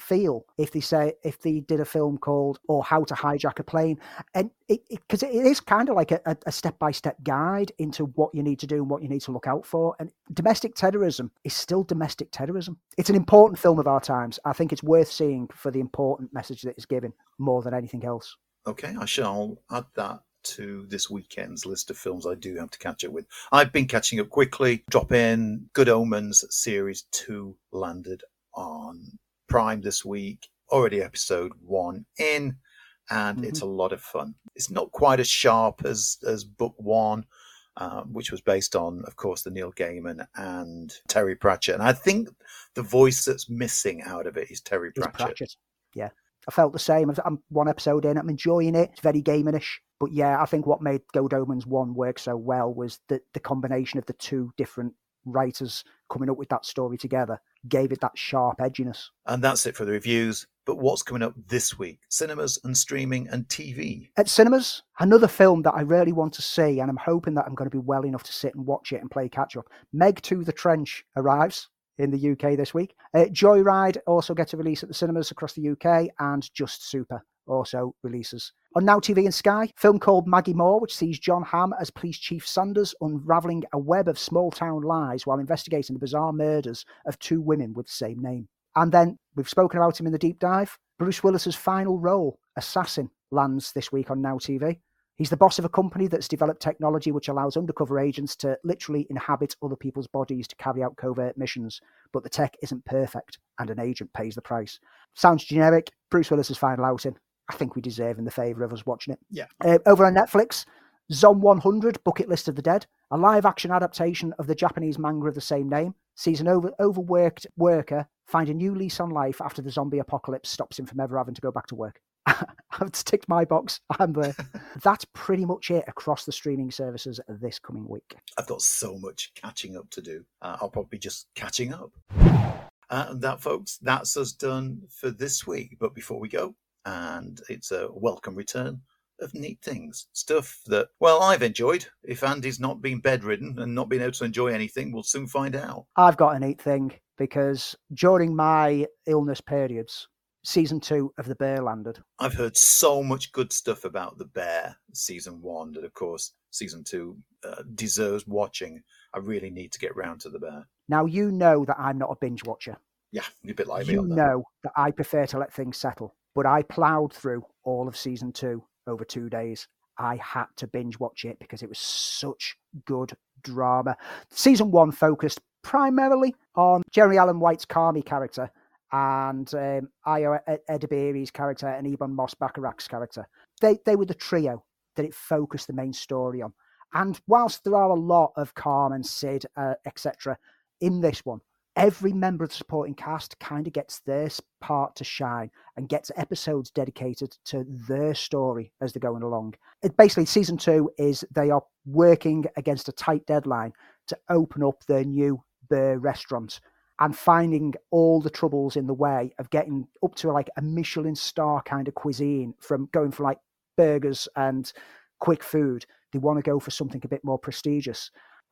feel if they say if they did a film called or how to hijack a plane? And it because it, it is kind of like a, a step-by-step guide into what you need to do and what you need to look out for. And domestic terrorism is still domestic terrorism. It's an important film of our times. I think it's worth seeing for the important message that it's given more than anything else. Okay i shall add that to this weekend's list of films I do have to catch up with. I've been catching up quickly. Drop in Good Omens Series 2 landed on Prime this week. Already episode one in, and mm-hmm. it's a lot of fun. It's not quite as sharp as as book one, um, which was based on, of course, the Neil Gaiman and Terry Pratchett. And I think the voice that's missing out of it is Terry Pratchett. Pratchett. Yeah, I felt the same. I'm one episode in. I'm enjoying it. It's very Gaimanish. But yeah, I think what made Good Omens one work so well was the the combination of the two different writers coming up with that story together gave it that sharp edginess. And that's it for the reviews. But what's coming up this week? Cinemas and streaming and TV. At cinemas, another film that I really want to see, and I'm hoping that I'm going to be well enough to sit and watch it and play catch up. Meg 2: The Trench arrives in the UK this week. Uh, Joyride also gets a release at the cinemas across the UK, and Just Super also releases. On Now TV and Sky, film called Maggie Moore, which sees Jon Hamm as Police Chief Sanders unravelling a web of small town lies while investigating the bizarre murders of two women with the same name. And then we've spoken about him in the deep dive. Bruce Willis's final role, Assassin, lands this week on Now TV. He's the boss of a company that's developed technology which allows undercover agents to literally inhabit other people's bodies to carry out covert missions. But the tech isn't perfect, and an agent pays the price. Sounds generic. Bruce Willis's final outing. I think we deserve in the favour of us watching it. Yeah. Uh, over on Netflix, Zom 100 Bucket List of the Dead, a live action adaptation of the Japanese manga of the same name, sees an over, overworked worker find a new lease on life after the zombie apocalypse stops him from ever having to go back to work. (laughs) I've ticked my box. I'm there. (laughs) That's pretty much it across the streaming services this coming week. I've got so much catching up to do. Uh, I'll probably just catching up. Uh, and that, folks, that's us done for this week. But before we go, and it's a welcome return of neat things. Stuff that, well, I've enjoyed. If Andy's not been bedridden and not been able to enjoy anything, we'll soon find out. I've got a neat thing because during my illness periods, season two of The Bear landed. I've heard so much good stuff about The Bear season one that, of course, season two uh, deserves watching. I really need to get round to The Bear. Now, you know that I'm not a binge watcher. Yeah, you're a bit like you me. You know that I prefer to let things settle. But I ploughed through all of season two over two days. I had to binge watch it because it was such good drama. Season one focused primarily on Jeremy Allen White's Carmy character and um, Ayo Edebiri's character and Ebon Moss-Bachrach's character. They, they were the trio that it focused the main story on. And whilst there are a lot of Carmen, Syd, uh, etc., in this one, every member of the supporting cast kind of gets their part to shine and gets episodes dedicated to their story as they're going along. It basically, season two is they are working against a tight deadline to open up their new Burr restaurant and finding all the troubles in the way of getting up to like a Michelin star kind of cuisine from going for like burgers and quick food. They want to go for something a bit more prestigious.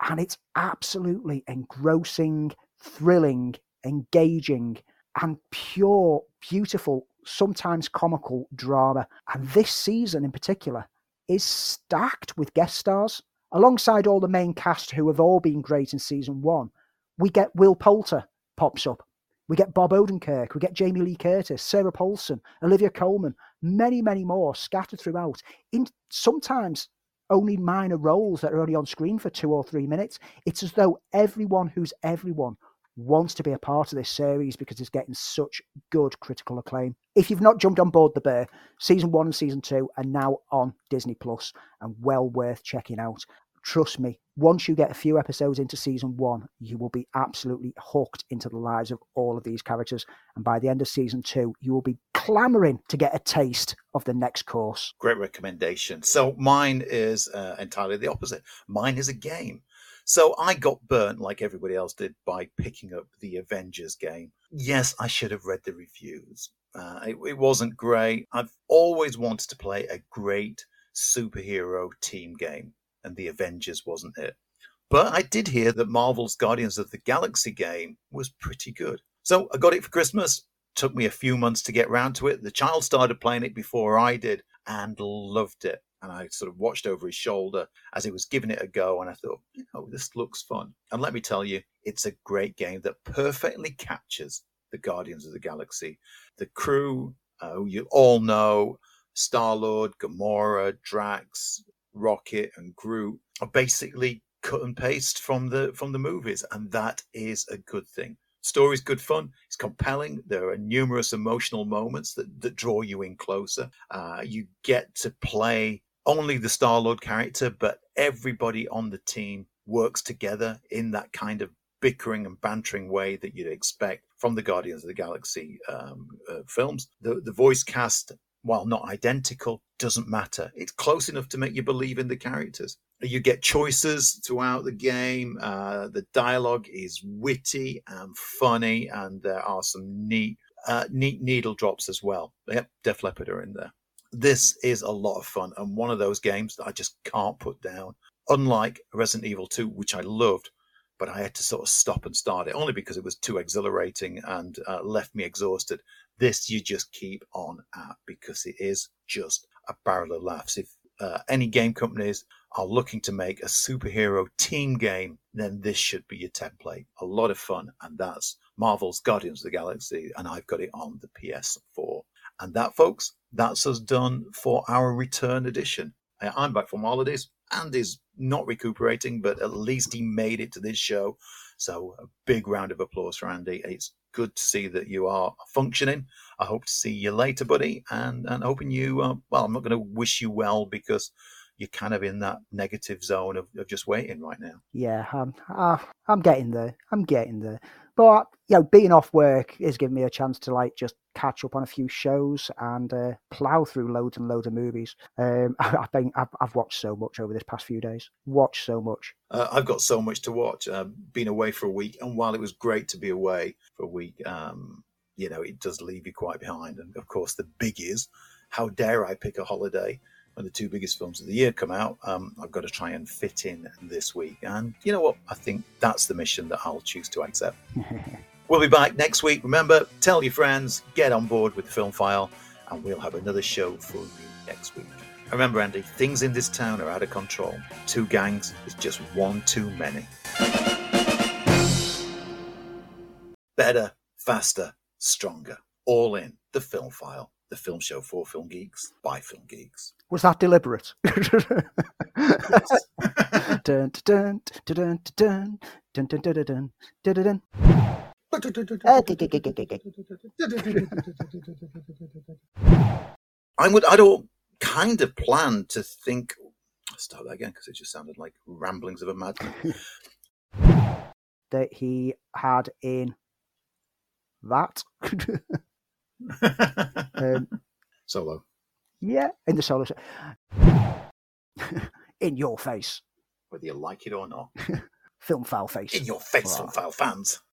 And it's absolutely engrossing, thrilling, engaging, and pure, beautiful, sometimes comical drama. And this season in particular is stacked with guest stars. Alongside all the main cast who have all been great in season one, we get Will Poulter pops up. We get Bob Odenkirk, we get Jamie Lee Curtis, Sarah Paulson, Olivia Colman, many, many more scattered throughout in sometimes only minor roles that are only on screen for two or three minutes. It's as though everyone who's everyone wants to be a part of this series because it's getting such good critical acclaim. If you've not jumped on board the bear, season one and season two are now on Disney Plus and well worth checking out. Trust me, once you get a few episodes into season one, you will be absolutely hooked into the lives of all of these characters. And by the end of season two, you will be clamoring to get a taste of the next course. Great recommendation. So mine is uh, entirely the opposite. Mine is a game. So I got burnt like everybody else did by picking up the Avengers game. Yes, I should have read the reviews. Uh, it, it wasn't great. I've always wanted to play a great superhero team game, and the Avengers wasn't it. But I did hear that Marvel's Guardians of the Galaxy game was pretty good. So I got it for Christmas. Took me a few months to get round to it. The child started playing it before I did and loved it and I sort of watched over his shoulder as he was giving it a go, and I thought, you know, this looks fun. And let me tell you, it's a great game that perfectly captures the Guardians of the Galaxy. The crew, uh, you all know, Star Lord, Gamora, Drax, Rocket, and Groot, are basically cut and paste from the from the movies, and that is a good thing. Story's good fun. It's compelling. There are numerous emotional moments that, that draw you in closer. Uh, you get to play only the Star Lord character, but everybody on the team works together in that kind of bickering and bantering way that you'd expect from the Guardians of the Galaxy um, uh, films. The, the voice cast, while not identical, doesn't matter. It's close enough to make you believe in the characters. You get choices throughout the game. Uh, the dialogue is witty and funny, and there are some neat, uh, neat needle drops as well. Yep, Def Leppard are in there this is a lot of fun and one of those games that I just can't put down. Unlike Resident Evil 2, which I loved, but I had to sort of stop and start it only because it was too exhilarating and uh, left me exhausted. This you just keep on at because it is just a barrel of laughs. If uh, any game companies are looking to make a superhero team game, then this should be your template. A lot of fun, and that's Marvel's Guardians of the Galaxy, and I've got it on the PS4. And that, folks, that's us done for our return edition. I'm back from holidays. Andy's not recuperating, but at least he made it to this show. So a big round of applause for Andy. It's good to see that you are functioning. I hope to see you later, buddy, and and hoping you. Uh, well, I'm not going to wish you well because you're kind of in that negative zone of, of just waiting right now. Yeah, I'm. I'm getting there. I'm getting there. But you know, being off work is giving me a chance to like just catch up on a few shows and uh, plow through loads and loads of movies. Um, (laughs) I, think I've, I've, watched so much over this past few days. Watched so much. Uh, I've got so much to watch. Uh, been away for a week, and while it was great to be away for a week, um, you know, it does leave you quite behind. And of course, the big is how dare I pick a holiday? when the two biggest films of the year come out, um, I've got to try and fit in this week. And you know what? I think that's the mission that I'll choose to accept. (laughs) we'll be back next week. Remember, tell your friends, get on board with the Film File, and we'll have another show for you next week. Remember, Andy, things in this town are out of control. Two gangs is just one too many. Better, faster, stronger. All in the Film File the film show for film geeks by film geeks. Was that deliberate? dun, dun, dun, dun, dun, dun, dun, dun, dun, dun. (laughs) I would. I'd all kind of plan to think. I'll start that again because it just sounded like ramblings of a madman. (laughs) that he had in that (laughs) um, solo. Yeah, in the solo. in your face. Whether you like it or not. Film Foul Face. In your face, Film Foul fans.